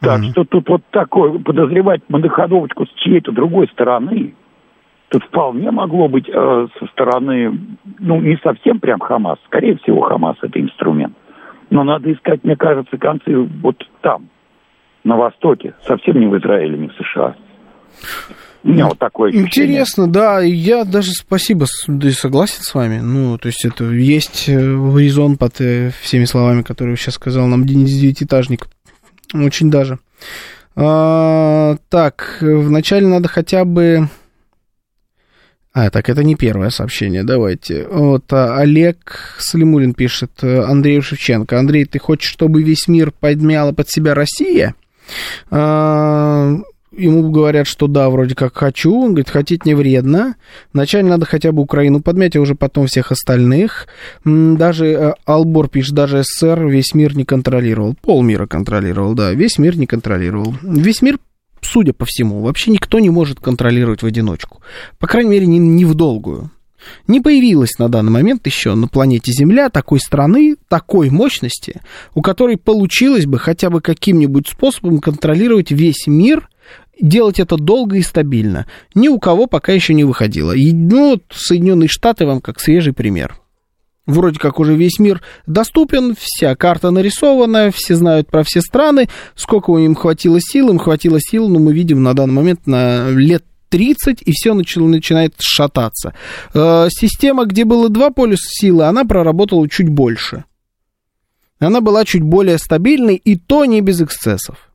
Так mm-hmm. что тут вот такое, подозревать многоходовочку с чьей-то другой стороны, тут вполне могло быть э, со стороны, ну, не совсем прям Хамас, скорее всего, Хамас это инструмент. Но надо искать, мне кажется, концы вот там, на Востоке, совсем не в Израиле, не в США. У меня вот такое ощущение. Интересно, да, я даже спасибо, да, согласен с вами. Ну, то есть это есть э, резон под э, всеми словами, которые сейчас сказал нам Денис Девятиэтажник. Очень даже. А, так, вначале надо хотя бы... А, так, это не первое сообщение, давайте. Вот, а, Олег Салимулин пишет э, Андрею Шевченко. Андрей, ты хочешь, чтобы весь мир подмяла под себя Россия? А, ему говорят, что да, вроде как хочу. Он говорит, хотеть не вредно. Вначале надо хотя бы Украину подмять, а уже потом всех остальных. Даже э, Албор пишет, даже СССР весь мир не контролировал. Полмира контролировал, да, весь мир не контролировал. Весь мир судя по всему, вообще никто не может контролировать в одиночку. По крайней мере, не, не в долгую. Не появилась на данный момент еще на планете Земля такой страны, такой мощности, у которой получилось бы хотя бы каким-нибудь способом контролировать весь мир делать это долго и стабильно. Ни у кого пока еще не выходило. И, ну, Соединенные Штаты вам как свежий пример. Вроде как уже весь мир доступен, вся карта нарисована, все знают про все страны, сколько у им хватило сил, им хватило сил, но мы видим на данный момент на лет 30, и все начало, начинает шататься. Э, система, где было два полюса силы, она проработала чуть больше. Она была чуть более стабильной, и то не без эксцессов.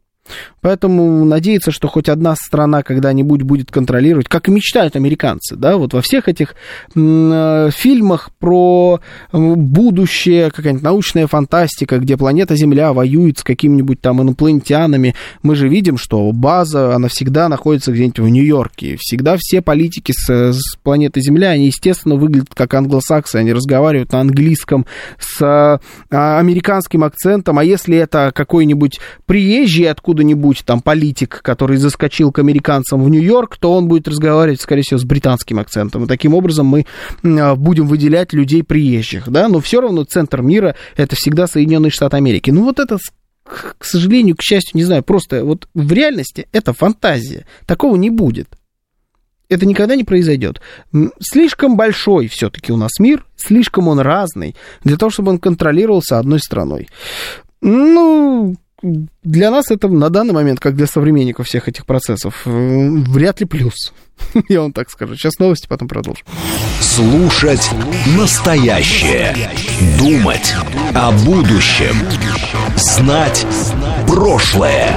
Поэтому надеяться, что хоть одна страна когда-нибудь будет контролировать, как и мечтают американцы, да, вот во всех этих э, фильмах про будущее, какая-нибудь научная фантастика, где планета Земля воюет с какими-нибудь там инопланетянами, мы же видим, что база, она всегда находится где-нибудь в Нью-Йорке. Всегда все политики с, с планеты Земля, они, естественно, выглядят как англосаксы, они разговаривают на английском с а, американским акцентом, а если это какой-нибудь приезжий откуда-нибудь какой-нибудь там политик, который заскочил к американцам в Нью-Йорк, то он будет разговаривать, скорее всего, с британским акцентом. И таким образом мы а, будем выделять людей приезжих, да, но все равно центр мира это всегда Соединенные Штаты Америки. Ну вот это к сожалению, к счастью, не знаю, просто вот в реальности это фантазия. Такого не будет. Это никогда не произойдет. Слишком большой все-таки у нас мир, слишком он разный для того, чтобы он контролировался одной страной. Ну, для нас это на данный момент, как для современников всех этих процессов, э, вряд ли плюс. Я вам так скажу. Сейчас новости, потом продолжим. Слушать настоящее. Думать о будущем. Знать прошлое.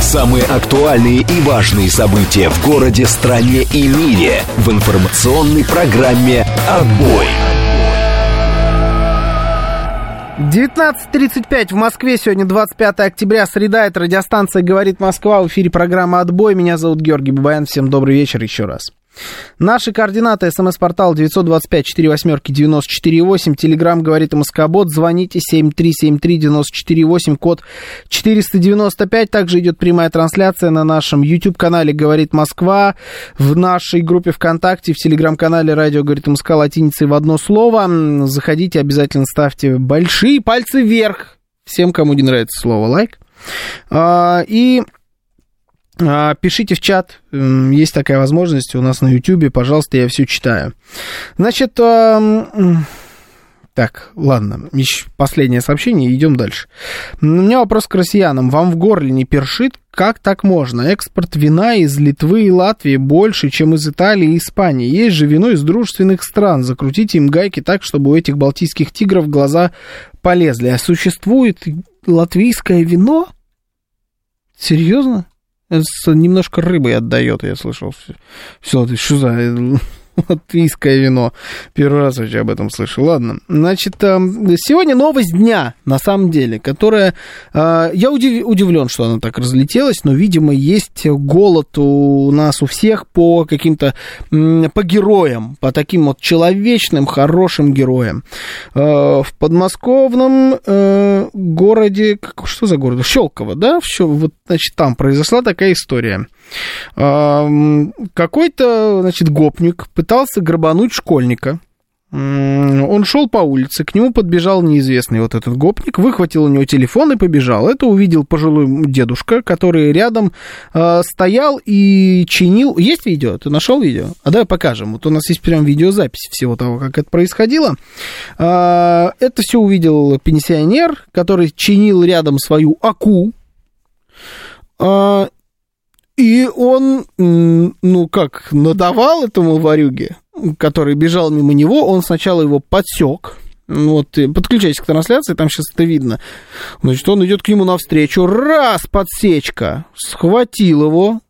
Самые актуальные и важные события в городе, стране и мире в информационной программе «Отбой». 19.35 в Москве, сегодня 25 октября, среда, это радиостанция «Говорит Москва», в эфире программа «Отбой», меня зовут Георгий Бабаян, всем добрый вечер еще раз. Наши координаты. СМС-портал 925-48-94-8. Телеграмм говорит Москобот. Звоните 7373-94-8. Код 495. Также идет прямая трансляция на нашем YouTube-канале «Говорит Москва». В нашей группе ВКонтакте, в Телеграм-канале «Радио говорит Москва» латиницей в одно слово. Заходите, обязательно ставьте большие пальцы вверх. Всем, кому не нравится слово «лайк». А, и пишите в чат, есть такая возможность у нас на YouTube, пожалуйста, я все читаю. Значит, так, ладно, еще последнее сообщение, идем дальше. У меня вопрос к россиянам. Вам в горле не першит? Как так можно? Экспорт вина из Литвы и Латвии больше, чем из Италии и Испании. Есть же вино из дружественных стран. Закрутите им гайки так, чтобы у этих балтийских тигров глаза полезли. А существует латвийское вино? Серьезно? Немножко рыбой отдает, я слышал. Все, что за... латвийское вино. Первый раз вообще об этом слышу. Ладно. Значит, сегодня новость дня, на самом деле, которая... Я удивлен, что она так разлетелась, но, видимо, есть голод у нас у всех по каким-то... по героям, по таким вот человечным, хорошим героям. В подмосковном э, городе... Что за город? Щелково, да? Вот, значит, там произошла такая история. Какой-то, значит, гопник пытался грабануть школьника. Он шел по улице, к нему подбежал неизвестный вот этот гопник, выхватил у него телефон и побежал. Это увидел пожилой дедушка, который рядом э, стоял и чинил. Есть видео? Ты нашел видео? А давай покажем. Вот у нас есть прям видеозапись всего того, как это происходило. Э, это все увидел пенсионер, который чинил рядом свою аку. Э, и он, ну как, надавал этому варюге, который бежал мимо него, он сначала его подсек, вот, подключайтесь к трансляции, там сейчас это видно. Значит, он идет к нему навстречу, раз, подсечка, схватил его,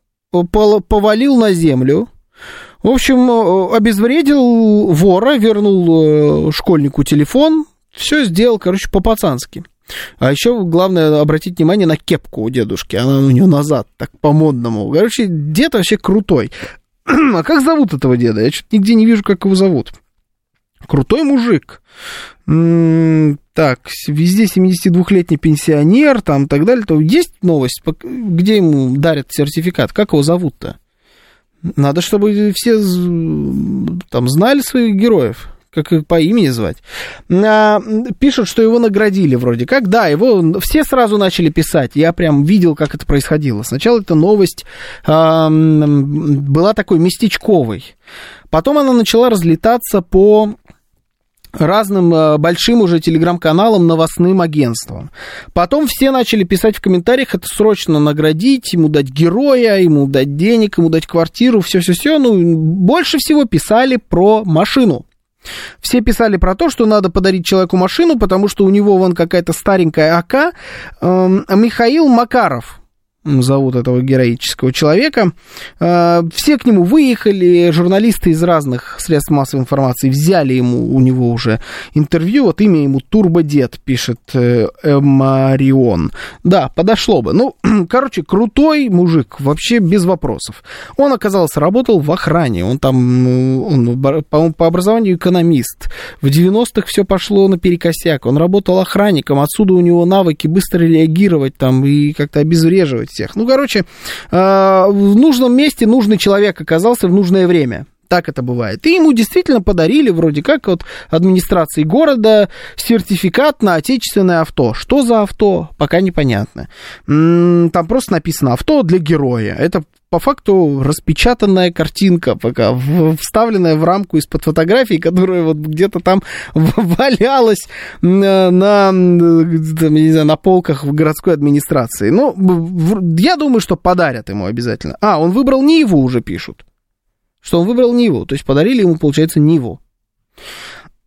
повалил на землю, в общем, обезвредил вора, вернул э, школьнику телефон, все сделал, короче, по-пацански. А еще главное обратить внимание на кепку у дедушки. Она у него назад, так по-модному. Короче, дед вообще крутой. а как зовут этого деда? Я что-то нигде не вижу, как его зовут. Крутой мужик. М-м, так, везде 72-летний пенсионер, там, так далее. То есть новость, где ему дарят сертификат? Как его зовут-то? Надо, чтобы все там знали своих героев как по имени звать, а, пишут, что его наградили вроде как. Да, его все сразу начали писать. Я прям видел, как это происходило. Сначала эта новость а, была такой местечковой. Потом она начала разлетаться по разным а, большим уже телеграм-каналам, новостным агентствам. Потом все начали писать в комментариях, это срочно наградить, ему дать героя, ему дать денег, ему дать квартиру, все-все-все. Ну, больше всего писали про машину. Все писали про то, что надо подарить человеку машину, потому что у него вон какая-то старенькая АК. Эм, Михаил Макаров, зовут этого героического человека. А, все к нему выехали, журналисты из разных средств массовой информации взяли ему у него уже интервью. Вот имя ему Турбодед, пишет э, Марион. Да, подошло бы. Ну, короче, крутой мужик, вообще без вопросов. Он, оказался, работал в охране. Он там, ну, он, по, по образованию экономист. В 90-х все пошло наперекосяк. Он работал охранником, отсюда у него навыки быстро реагировать там и как-то обезвреживать всех. Ну, короче, а, в нужном месте нужный человек оказался в нужное время. Так это бывает. И ему действительно подарили вроде как от администрации города сертификат на отечественное авто. Что за авто, пока непонятно. Там просто написано авто для героя. Это по факту распечатанная картинка пока, вставленная в рамку из-под фотографии, которая вот где-то там валялась на, на, там, не знаю, на полках в городской администрации. Ну, я думаю, что подарят ему обязательно. А, он выбрал Ниву, уже пишут. Что он выбрал Ниву, то есть подарили ему, получается, Ниву.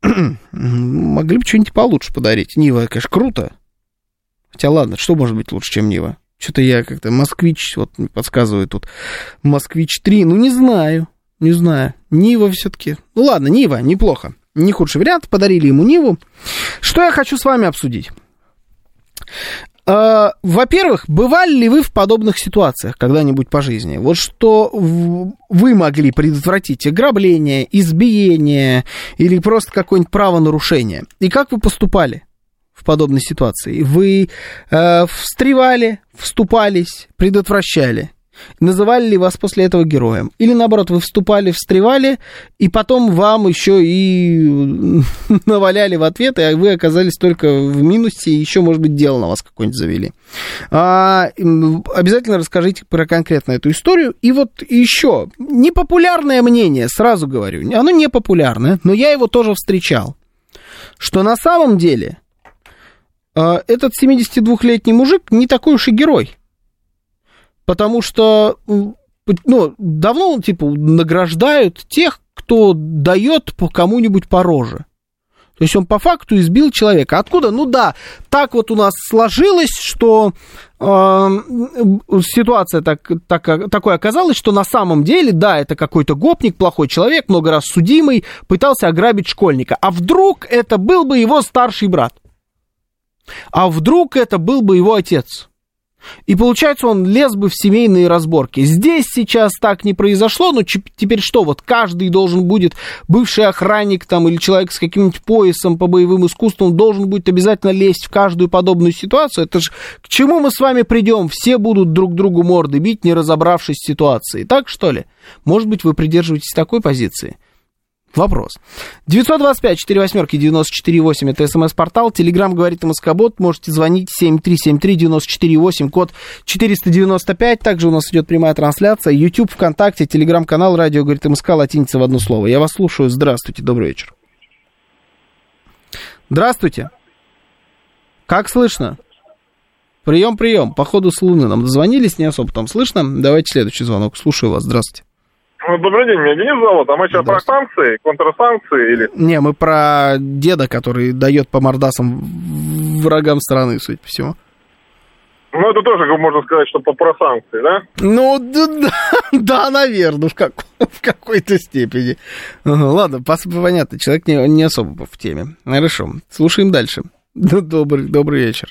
Могли бы что-нибудь получше подарить. Нива, конечно, круто. Хотя ладно, что может быть лучше, чем Нива? Что-то я как-то... Москвич, вот подсказывает тут. Москвич 3, ну не знаю. Не знаю. Нива все-таки. Ну ладно, Нива, неплохо. Не худший вариант. Подарили ему Ниву. Что я хочу с вами обсудить? Uh, во-первых, бывали ли вы в подобных ситуациях когда-нибудь по жизни? Вот что вы могли предотвратить ограбление, избиение или просто какое-нибудь правонарушение? И как вы поступали? в подобной ситуации? Вы э, встревали, вступались, предотвращали? Называли ли вас после этого героем? Или наоборот, вы вступали, встревали, и потом вам еще и наваляли в ответ, и вы оказались только в минусе, и еще, может быть, дело на вас какое-нибудь завели. А, обязательно расскажите про конкретно эту историю. И вот еще, непопулярное мнение, сразу говорю, оно не популярное, но я его тоже встречал, что на самом деле а, этот 72-летний мужик не такой уж и герой. Потому что, ну, давно, типа, награждают тех, кто дает по кому-нибудь по роже. То есть он по факту избил человека. Откуда? Ну да, так вот у нас сложилось, что э, ситуация так, так, такой оказалась, что на самом деле, да, это какой-то гопник, плохой человек, много раз судимый, пытался ограбить школьника. А вдруг это был бы его старший брат? А вдруг это был бы его отец? И получается, он лез бы в семейные разборки. Здесь сейчас так не произошло, но теперь что? Вот каждый должен будет, бывший охранник там или человек с каким-нибудь поясом по боевым искусствам, должен будет обязательно лезть в каждую подобную ситуацию. Это же к чему мы с вами придем? Все будут друг другу морды бить, не разобравшись в ситуации. Так что ли? Может быть, вы придерживаетесь такой позиции? Вопрос. 925 4 восьмерки 94 8 это смс-портал. Телеграмм говорит МСК-бот. Можете звонить 7373 94 8 код 495. Также у нас идет прямая трансляция. YouTube, ВКонтакте, Телеграм-канал Радио говорит МСК. Латиница в одно слово. Я вас слушаю. Здравствуйте. Добрый вечер. Здравствуйте. Как слышно? Прием, прием. Походу с Луны нам дозвонились, не особо там слышно. Давайте следующий звонок. Слушаю вас. Здравствуйте. Ну, добрый день, меня Денис зовут, а мы сейчас про санкции, контрсанкции или... Не, мы про деда, который дает по мордасам врагам страны, судя по всему. Ну, это тоже, можно сказать, что про санкции, да? Ну, да, да, да наверное, в, как, в какой-то степени. Ладно, понятно, человек не, не особо в теме. Хорошо, слушаем дальше. Добрый, добрый вечер.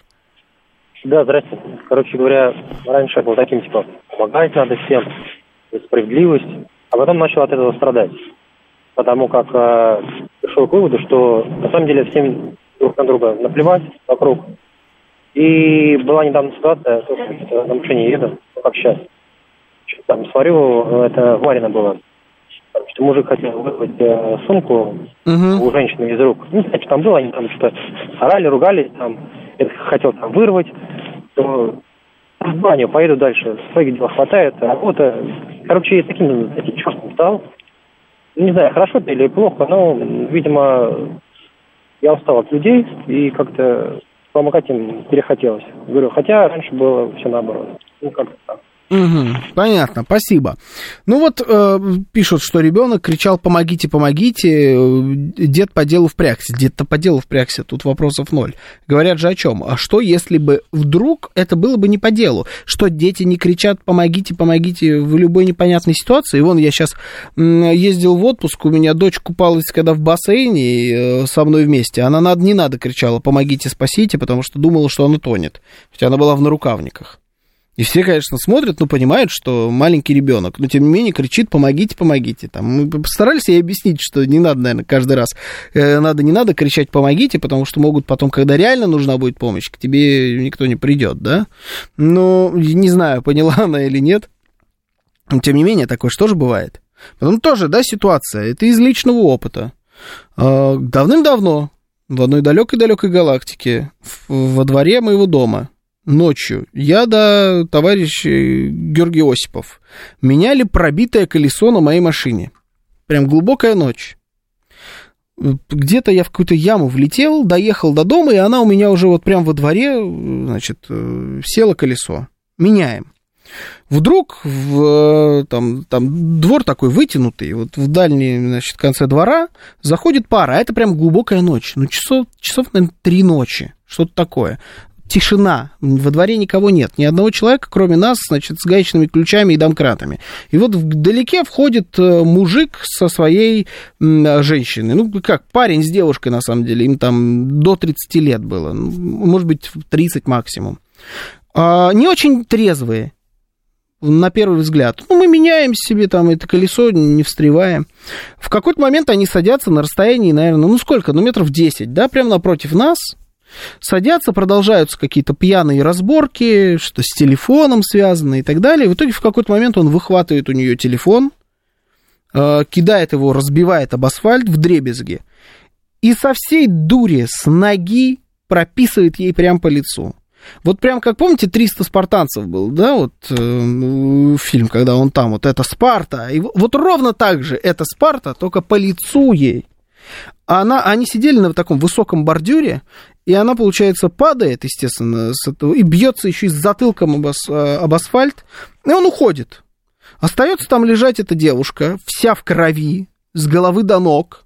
Да, здрасте. Короче говоря, раньше был таким, типа, помогать надо всем, справедливость а потом начал от этого страдать. Потому как э, пришел к выводу, что на самом деле всем друг на друга наплевать вокруг. И была недавно ситуация, на машине еду, как сейчас. Там смотрю, это Варина было. Что мужик хотел вырвать э, сумку угу. у женщины из рук. Не знаю, что там было, они там что-то орали, ругались, там, это хотел там вырвать. То в баню, поеду дальше. Своих дел хватает, работа. Короче, таким, знаете, чувством стал. Не знаю, хорошо это или плохо, но, видимо, я устал от людей и как-то помогать им перехотелось. Говорю, хотя раньше было все наоборот. Ну, как-то так. Угу, понятно, спасибо. Ну вот э, пишут, что ребенок кричал «помогите, помогите», дед по делу впрягся. Дед-то по делу впрягся, тут вопросов ноль. Говорят же о чем? А что, если бы вдруг это было бы не по делу? Что дети не кричат «помогите, помогите» в любой непонятной ситуации? И вон я сейчас ездил в отпуск, у меня дочь купалась когда в бассейне э, со мной вместе. Она надо, не надо кричала «помогите, спасите», потому что думала, что она тонет. Хотя она была в нарукавниках. И все, конечно, смотрят, ну, понимают, что маленький ребенок, но тем не менее кричит «помогите, помогите». Там, мы постарались ей объяснить, что не надо, наверное, каждый раз, э, надо, не надо кричать «помогите», потому что могут потом, когда реально нужна будет помощь, к тебе никто не придет, да? Но не знаю, поняла она или нет. Но, тем не менее, такое же бывает. Потом тоже, да, ситуация, это из личного опыта. А, давным-давно в одной далекой-далекой галактике во дворе моего дома – ночью я да товарищ Георгий Осипов меняли пробитое колесо на моей машине. Прям глубокая ночь. Где-то я в какую-то яму влетел, доехал до дома, и она у меня уже вот прям во дворе, значит, э, села колесо. Меняем. Вдруг в, там, там двор такой вытянутый, вот в дальней, значит, конце двора заходит пара, а это прям глубокая ночь, ну, часов, часов наверное, три ночи, что-то такое тишина, во дворе никого нет, ни одного человека, кроме нас, значит, с гаечными ключами и домкратами. И вот вдалеке входит э, мужик со своей женщиной, ну, как парень с девушкой, на самом деле, им там до 30 лет было, ну, может быть, 30 максимум. А, не очень трезвые, на первый взгляд. Ну, мы меняем себе там это колесо, не встреваем. В какой-то момент они садятся на расстоянии, наверное, ну сколько, ну метров 10, да, прямо напротив нас, Садятся, продолжаются какие-то пьяные разборки, что с телефоном связано и так далее. В итоге в какой-то момент он выхватывает у нее телефон, э, кидает его, разбивает об асфальт в дребезге и со всей дури с ноги прописывает ей прямо по лицу. Вот прям, как помните, 300 спартанцев был, да, вот э, фильм, когда он там, вот это Спарта. И вот ровно так же это Спарта, только по лицу ей. Она, они сидели на таком высоком бордюре, и она, получается, падает, естественно, этого, и бьется еще и с затылком об, ас, э, об асфальт, и он уходит. Остается там лежать эта девушка, вся в крови, с головы до ног.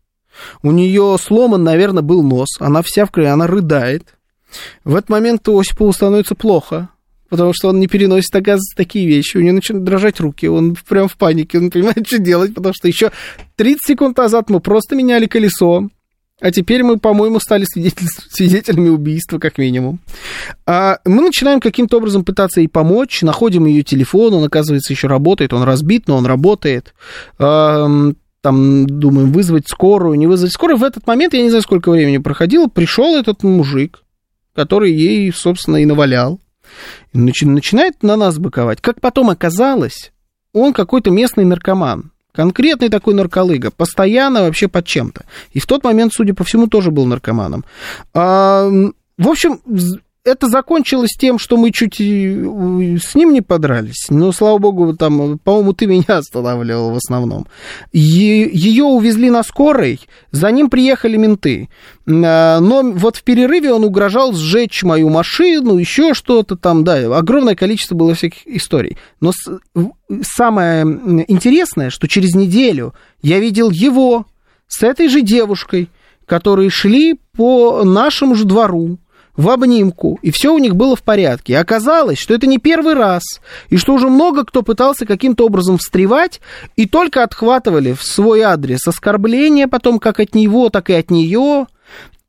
У нее сломан, наверное, был нос. Она вся в крови, она рыдает. В этот момент Осипову становится плохо потому что он не переносит, оказывается, такие вещи. У него начинают дрожать руки, он прям в панике, он не понимает, что делать, потому что еще 30 секунд назад мы просто меняли колесо, а теперь мы, по-моему, стали свидетелями убийства, как минимум. А мы начинаем каким-то образом пытаться ей помочь, находим ее телефон, он, оказывается, еще работает, он разбит, но он работает. А, там, думаем, вызвать скорую, не вызвать скорую. В этот момент, я не знаю, сколько времени проходило, пришел этот мужик, который ей, собственно, и навалял начинает на нас быковать. Как потом оказалось, он какой-то местный наркоман. Конкретный такой нарколыга, постоянно вообще под чем-то. И в тот момент, судя по всему, тоже был наркоманом. А, в общем, это закончилось тем, что мы чуть с ним не подрались. Но, слава богу, там, по-моему, ты меня останавливал в основном. Ее увезли на скорой, за ним приехали менты. А, но вот в перерыве он угрожал сжечь мою машину, еще что-то там, да, огромное количество было всяких историй. Но самое интересное, что через неделю я видел его с этой же девушкой, которые шли по нашему же двору в обнимку, и все у них было в порядке. И оказалось, что это не первый раз, и что уже много кто пытался каким-то образом встревать, и только отхватывали в свой адрес оскорбления потом как от него, так и от нее,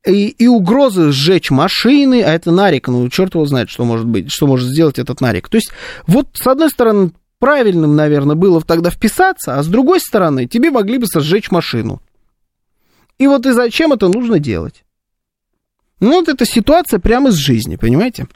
и, и угрозы сжечь машины, а это Нарик, ну, черт его знает, что может быть, что может сделать этот Нарик. То есть, вот, с одной стороны, правильным, наверное, было тогда вписаться, а с другой стороны, тебе могли бы сожечь машину. И вот и зачем это нужно делать? Ну, вот эта ситуация прямо из жизни, понимаете?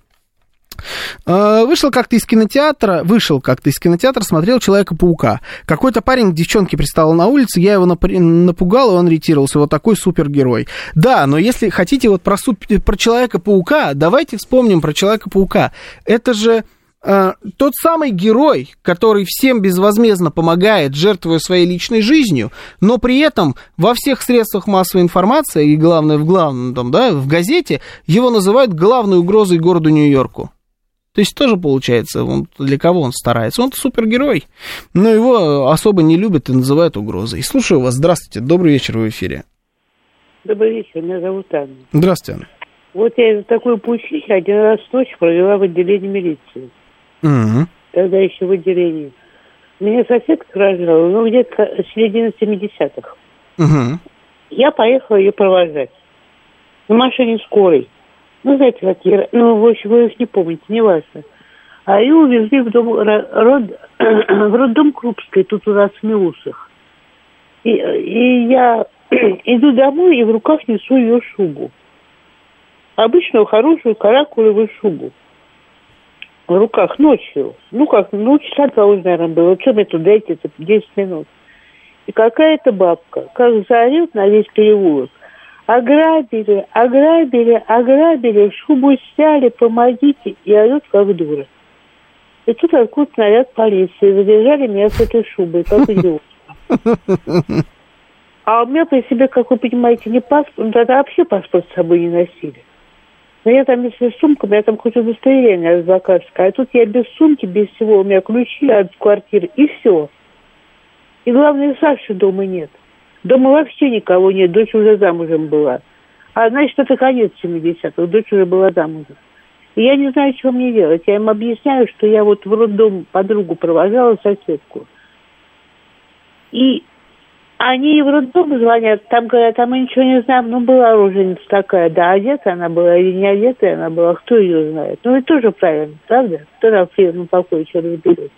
А, вышел как-то из кинотеатра, вышел как-то из кинотеатра, смотрел Человека-паука. Какой-то парень к девчонке пристал на улице, я его напугал, и он ретировался. Вот такой супергерой. Да, но если хотите вот про, суп... про Человека-паука, давайте вспомним про Человека-паука. Это же а, тот самый герой, который всем безвозмездно помогает, жертвуя своей личной жизнью, но при этом во всех средствах массовой информации, и главное в главном, там, да, в газете, его называют главной угрозой городу Нью-Йорку. То есть тоже получается, он, для кого он старается? Он супергерой, но его особо не любят и называют угрозой. Слушаю вас, здравствуйте, добрый вечер в эфире. Добрый вечер, меня зовут Анна. Здравствуйте, Анна. Вот я из такой пути один раз ночью провела в отделении милиции. Угу. Тогда еще в отделении. Меня сосед рожала, ну, где-то середина 70-х. Угу. Я поехала ее провожать. На машине скорой. Ну, знаете, какие... Ну, в общем, вы их не помните, не важно. А ее увезли в дом, род, в роддом Крупской, тут у нас в Милусах. И, и я иду домой и в руках несу ее шубу. Обычную хорошую каракулевую шубу в руках ночью. Ну как, ну часа два наверное, было. Что мне туда идти, это 10 минут. И какая-то бабка, как заорет на весь переулок. Ограбили, ограбили, ограбили, шубу сняли, помогите. И орет как дура. И тут откуда наряд полиции. Задержали меня с этой шубой, как идиот. А у меня при себе, как вы понимаете, не паспорт, ну, тогда вообще паспорт с собой не носили. Но я там, если с сумкой, я там хоть удостоверение адвокатское. А тут я без сумки, без всего. У меня ключи от квартиры и все. И главное, Саши дома нет. Дома вообще никого нет. Дочь уже замужем была. А значит, это конец 70-х. Дочь уже была замужем. И я не знаю, что мне делать. Я им объясняю, что я вот в роддом подругу провожала, соседку. И они в роддом звонят, там говорят, а мы ничего не знаем. Ну, была роженица такая, да, одета она была или не одетая она была, кто ее знает. Ну, это тоже правильно, правда? Кто нам в приемном покое что разберет?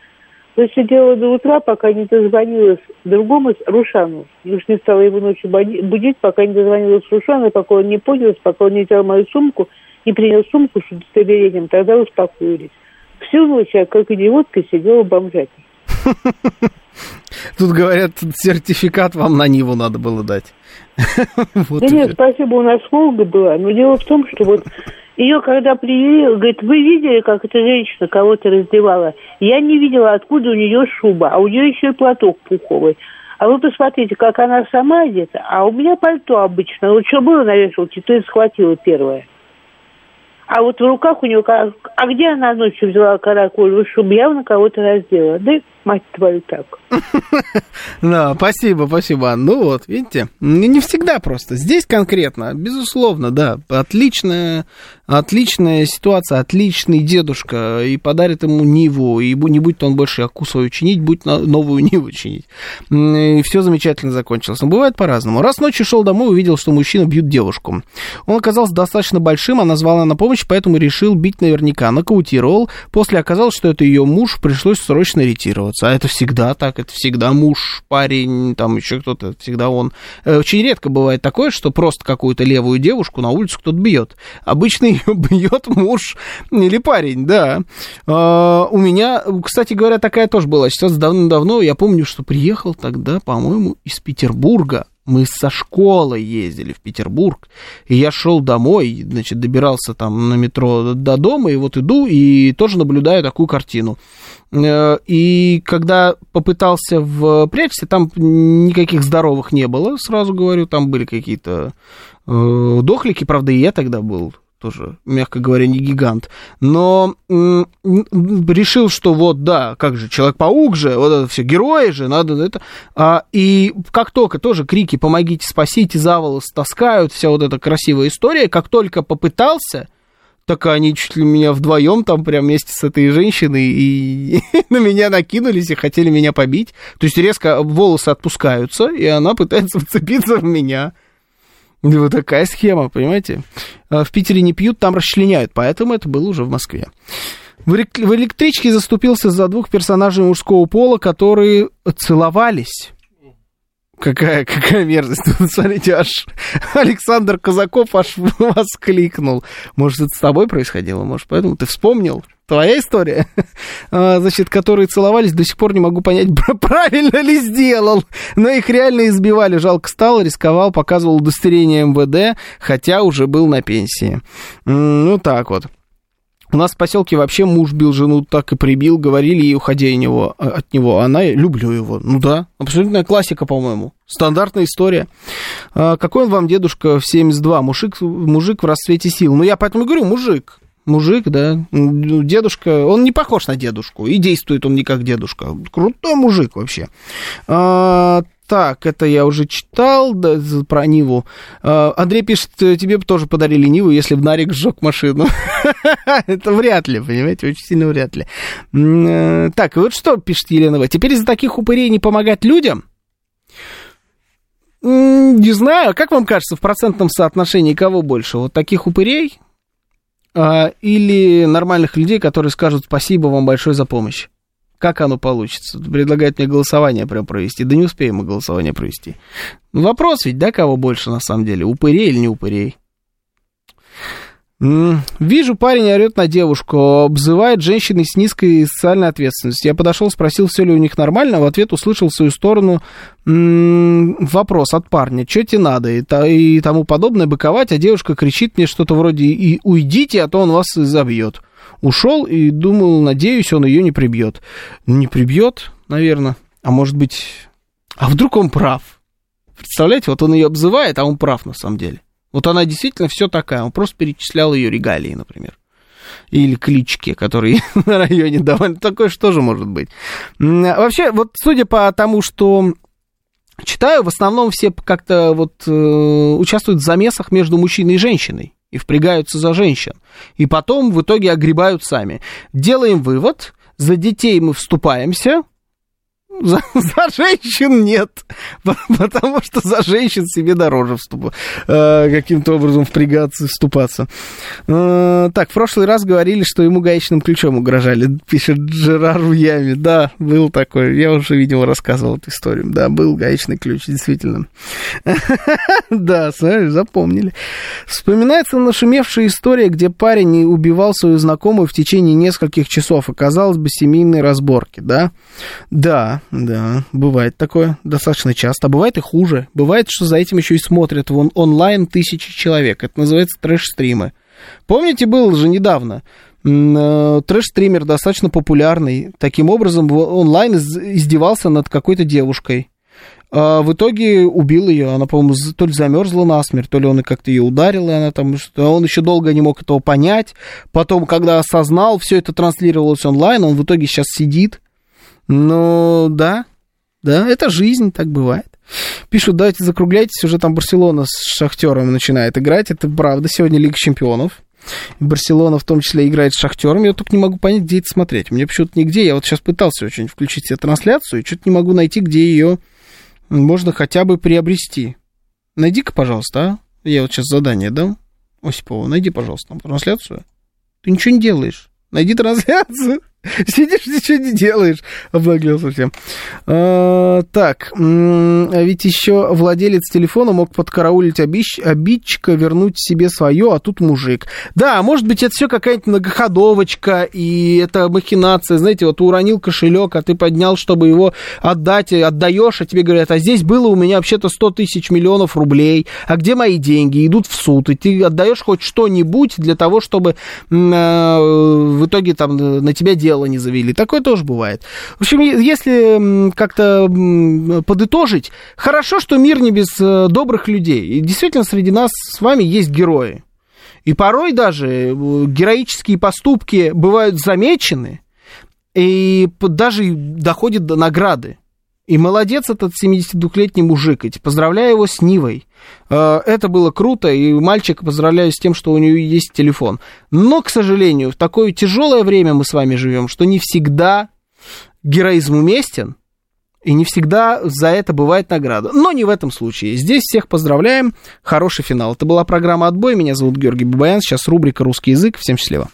Есть сидела до утра, пока не дозвонилась другому Рушану. И уж не стала его ночью будить, пока не дозвонилась Рушану, пока он не понял, пока он не взял мою сумку, не принял сумку с удостоверением, тогда успокоились. Всю ночь я, как идиотка, сидела в бомжатнике. Тут говорят, сертификат вам на Ниву надо было дать. вот да нет, спасибо, у нас Волга была. Но дело в том, что вот ее когда привели, говорит, вы видели, как эта женщина кого-то раздевала? Я не видела, откуда у нее шуба, а у нее еще и платок пуховый. А вы посмотрите, как она сама одета, а у меня пальто обычно. Вот что было на вешалке, то и схватила первое. А вот в руках у нее, а где она ночью взяла каракулевую шубу, явно кого-то раздела. Да мать твою, так. Да, спасибо, спасибо. Ну вот, видите, не всегда просто. Здесь конкретно, безусловно, да, отличная, отличная ситуация, отличный дедушка, и подарит ему Ниву, и не будет он больше Яку свою чинить, будет новую Ниву чинить. И все замечательно закончилось. Но бывает по-разному. Раз ночью шел домой, увидел, что мужчина бьет девушку. Он оказался достаточно большим, она звала на помощь, поэтому решил бить наверняка. Нокаутировал. После оказалось, что это ее муж, пришлось срочно ретироваться. А это всегда так, это всегда муж, парень, там еще кто-то, всегда он. Э, Очень редко бывает такое, что просто какую-то левую девушку на улицу кто-то бьет. Обычно ее бьет муж или парень, да. А, У меня, кстати говоря, такая тоже была ситуация давно-давно. Я помню, что приехал тогда, по-моему, из Петербурга. Мы со школы ездили в Петербург, и я шел домой, значит, добирался там на метро до дома, и вот иду, и тоже наблюдаю такую картину. Э, И когда попытался впрячься, там никаких здоровых не было, сразу говорю, там были какие-то э, дохлики, правда, и я тогда был тоже, мягко говоря, не гигант. Но м, м, решил, что вот, да, как же, Человек-паук же, вот это все, герои же, надо это. А, и как только тоже крики «помогите, спасите», за волос таскают, вся вот эта красивая история, как только попытался, так они чуть ли меня вдвоем там прям вместе с этой женщиной и на меня накинулись и хотели меня побить. То есть резко волосы отпускаются, и она пытается вцепиться в меня. И вот такая схема, понимаете? А В Питере не пьют, там расчленяют, поэтому это было уже в Москве. В элек- в электричке заступился за двух персонажей мужского пола, которые целовались. Какая, какая мерзость. Смотрите, аж Александр Казаков аж воскликнул. Может, это с тобой происходило? Может, поэтому ты вспомнил? Твоя история? А, Значит, которые целовались, до сих пор не могу понять, правильно ли сделал. Но их реально избивали. Жалко стало, рисковал, показывал удостоверение МВД, хотя уже был на пенсии. Ну, так вот. У нас в поселке вообще муж бил жену, так и прибил, говорили ей, уходя от него, от него. Она, люблю его. Ну да, абсолютная классика, по-моему. Стандартная история. А, какой он вам дедушка в 72? Мужик, мужик в расцвете сил. Ну, я поэтому и говорю, мужик. Мужик, да. Дедушка, он не похож на дедушку. И действует он не как дедушка. Крутой мужик вообще. А, так, это я уже читал да, про Ниву. А, Андрей пишет, э, тебе бы тоже подарили Ниву, если бы Нарик сжег машину. Это вряд ли, понимаете, очень сильно вряд ли. Э, Так, вот что пишет Елена В. Теперь из-за таких упырей не помогать людям? Не знаю, как вам кажется, в процентном соотношении кого больше? Вот таких упырей а, или нормальных людей, которые скажут спасибо вам большое за помощь? Как оно получится? Предлагают мне голосование прям провести. Да не успеем мы голосование провести. Вопрос ведь, да, кого больше на самом деле? Упырей или не упырей? Вижу, парень орет на девушку, обзывает женщины с низкой социальной ответственностью. Я подошел, спросил, все ли у них нормально, в ответ услышал в свою сторону вопрос от парня, что тебе надо, и, и тому подобное, быковать, а девушка кричит мне что-то вроде и уйдите, а то он вас забьет. Ушел и думал, надеюсь, он ее не прибьет. Не прибьет, наверное, а может быть... А вдруг он прав? Представляете, вот он ее обзывает, а он прав на самом деле. Вот она действительно все такая, он просто перечислял ее регалии, например. Или клички, которые на районе давали. Такое что же может быть. А Вообще, вот судя по тому, что читаю, в основном все как-то вот э, участвуют в замесах между мужчиной и женщиной и впрягаются за женщин. И потом в итоге огребают сами. Делаем вывод, за детей мы вступаемся, за, за женщин нет, потому что за женщин себе дороже вступ, э, каким-то образом впрягаться, вступаться. Э, так, в прошлый раз говорили, что ему гаечным ключом угрожали, пишет Джерар в яме. Да, был такой, я уже, видимо, рассказывал эту историю. Да, был гаечный ключ, действительно. Да, смотри, запомнили. Вспоминается нашумевшая история, где парень убивал свою знакомую в течение нескольких часов, и, казалось бы, семейные разборки, да? Да, да, бывает такое достаточно часто. А бывает и хуже. Бывает, что за этим еще и смотрят вон онлайн тысячи человек. Это называется трэш-стримы. Помните, было же недавно э, трэш-стример достаточно популярный. Таким образом, онлайн из- издевался над какой-то девушкой. А в итоге убил ее. Она, по-моему, то ли замерзла насмерть, то ли он как-то ее ударил, и она там он еще долго не мог этого понять. Потом, когда осознал, все это транслировалось онлайн, он в итоге сейчас сидит. Но да, да, это жизнь, так бывает. Пишут, давайте закругляйтесь, уже там Барселона с Шахтером начинает играть. Это правда, сегодня Лига Чемпионов. Барселона в том числе играет с Шахтером. Я только не могу понять, где это смотреть. Мне почему-то нигде. Я вот сейчас пытался очень включить себе трансляцию, и что-то не могу найти, где ее можно хотя бы приобрести. Найди-ка, пожалуйста, а? Я вот сейчас задание дам. Осипову, найди, пожалуйста, там трансляцию. Ты ничего не делаешь. Найди трансляцию. Сидишь, ничего не делаешь. Обнаглел совсем. А, так, а ведь еще владелец телефона мог подкараулить обидч, обидчика, вернуть себе свое, а тут мужик. Да, может быть, это все какая-нибудь многоходовочка, и это махинация. Знаете, вот уронил кошелек, а ты поднял, чтобы его отдать, отдаешь, а тебе говорят, а здесь было у меня вообще-то 100 тысяч миллионов рублей, а где мои деньги? Идут в суд, и ты отдаешь хоть что-нибудь для того, чтобы э, в итоге там на тебя делать дело не завели. Такое тоже бывает. В общем, если как-то подытожить, хорошо, что мир не без э, добрых людей. И действительно, среди нас с вами есть герои. И порой даже э, героические поступки бывают замечены, и даже доходят до награды. И молодец этот 72-летний мужик, эти поздравляю его с Нивой. Э, это было круто, и мальчика поздравляю с тем, что у него есть телефон. Но, к сожалению, в такое тяжелое время мы с вами живем, что не всегда героизм уместен, и не всегда за это бывает награда. Но не в этом случае. Здесь всех поздравляем. Хороший финал. Это была программа «Отбой». Меня зовут Георгий Бабаян. Сейчас рубрика «Русский язык». Всем счастливо.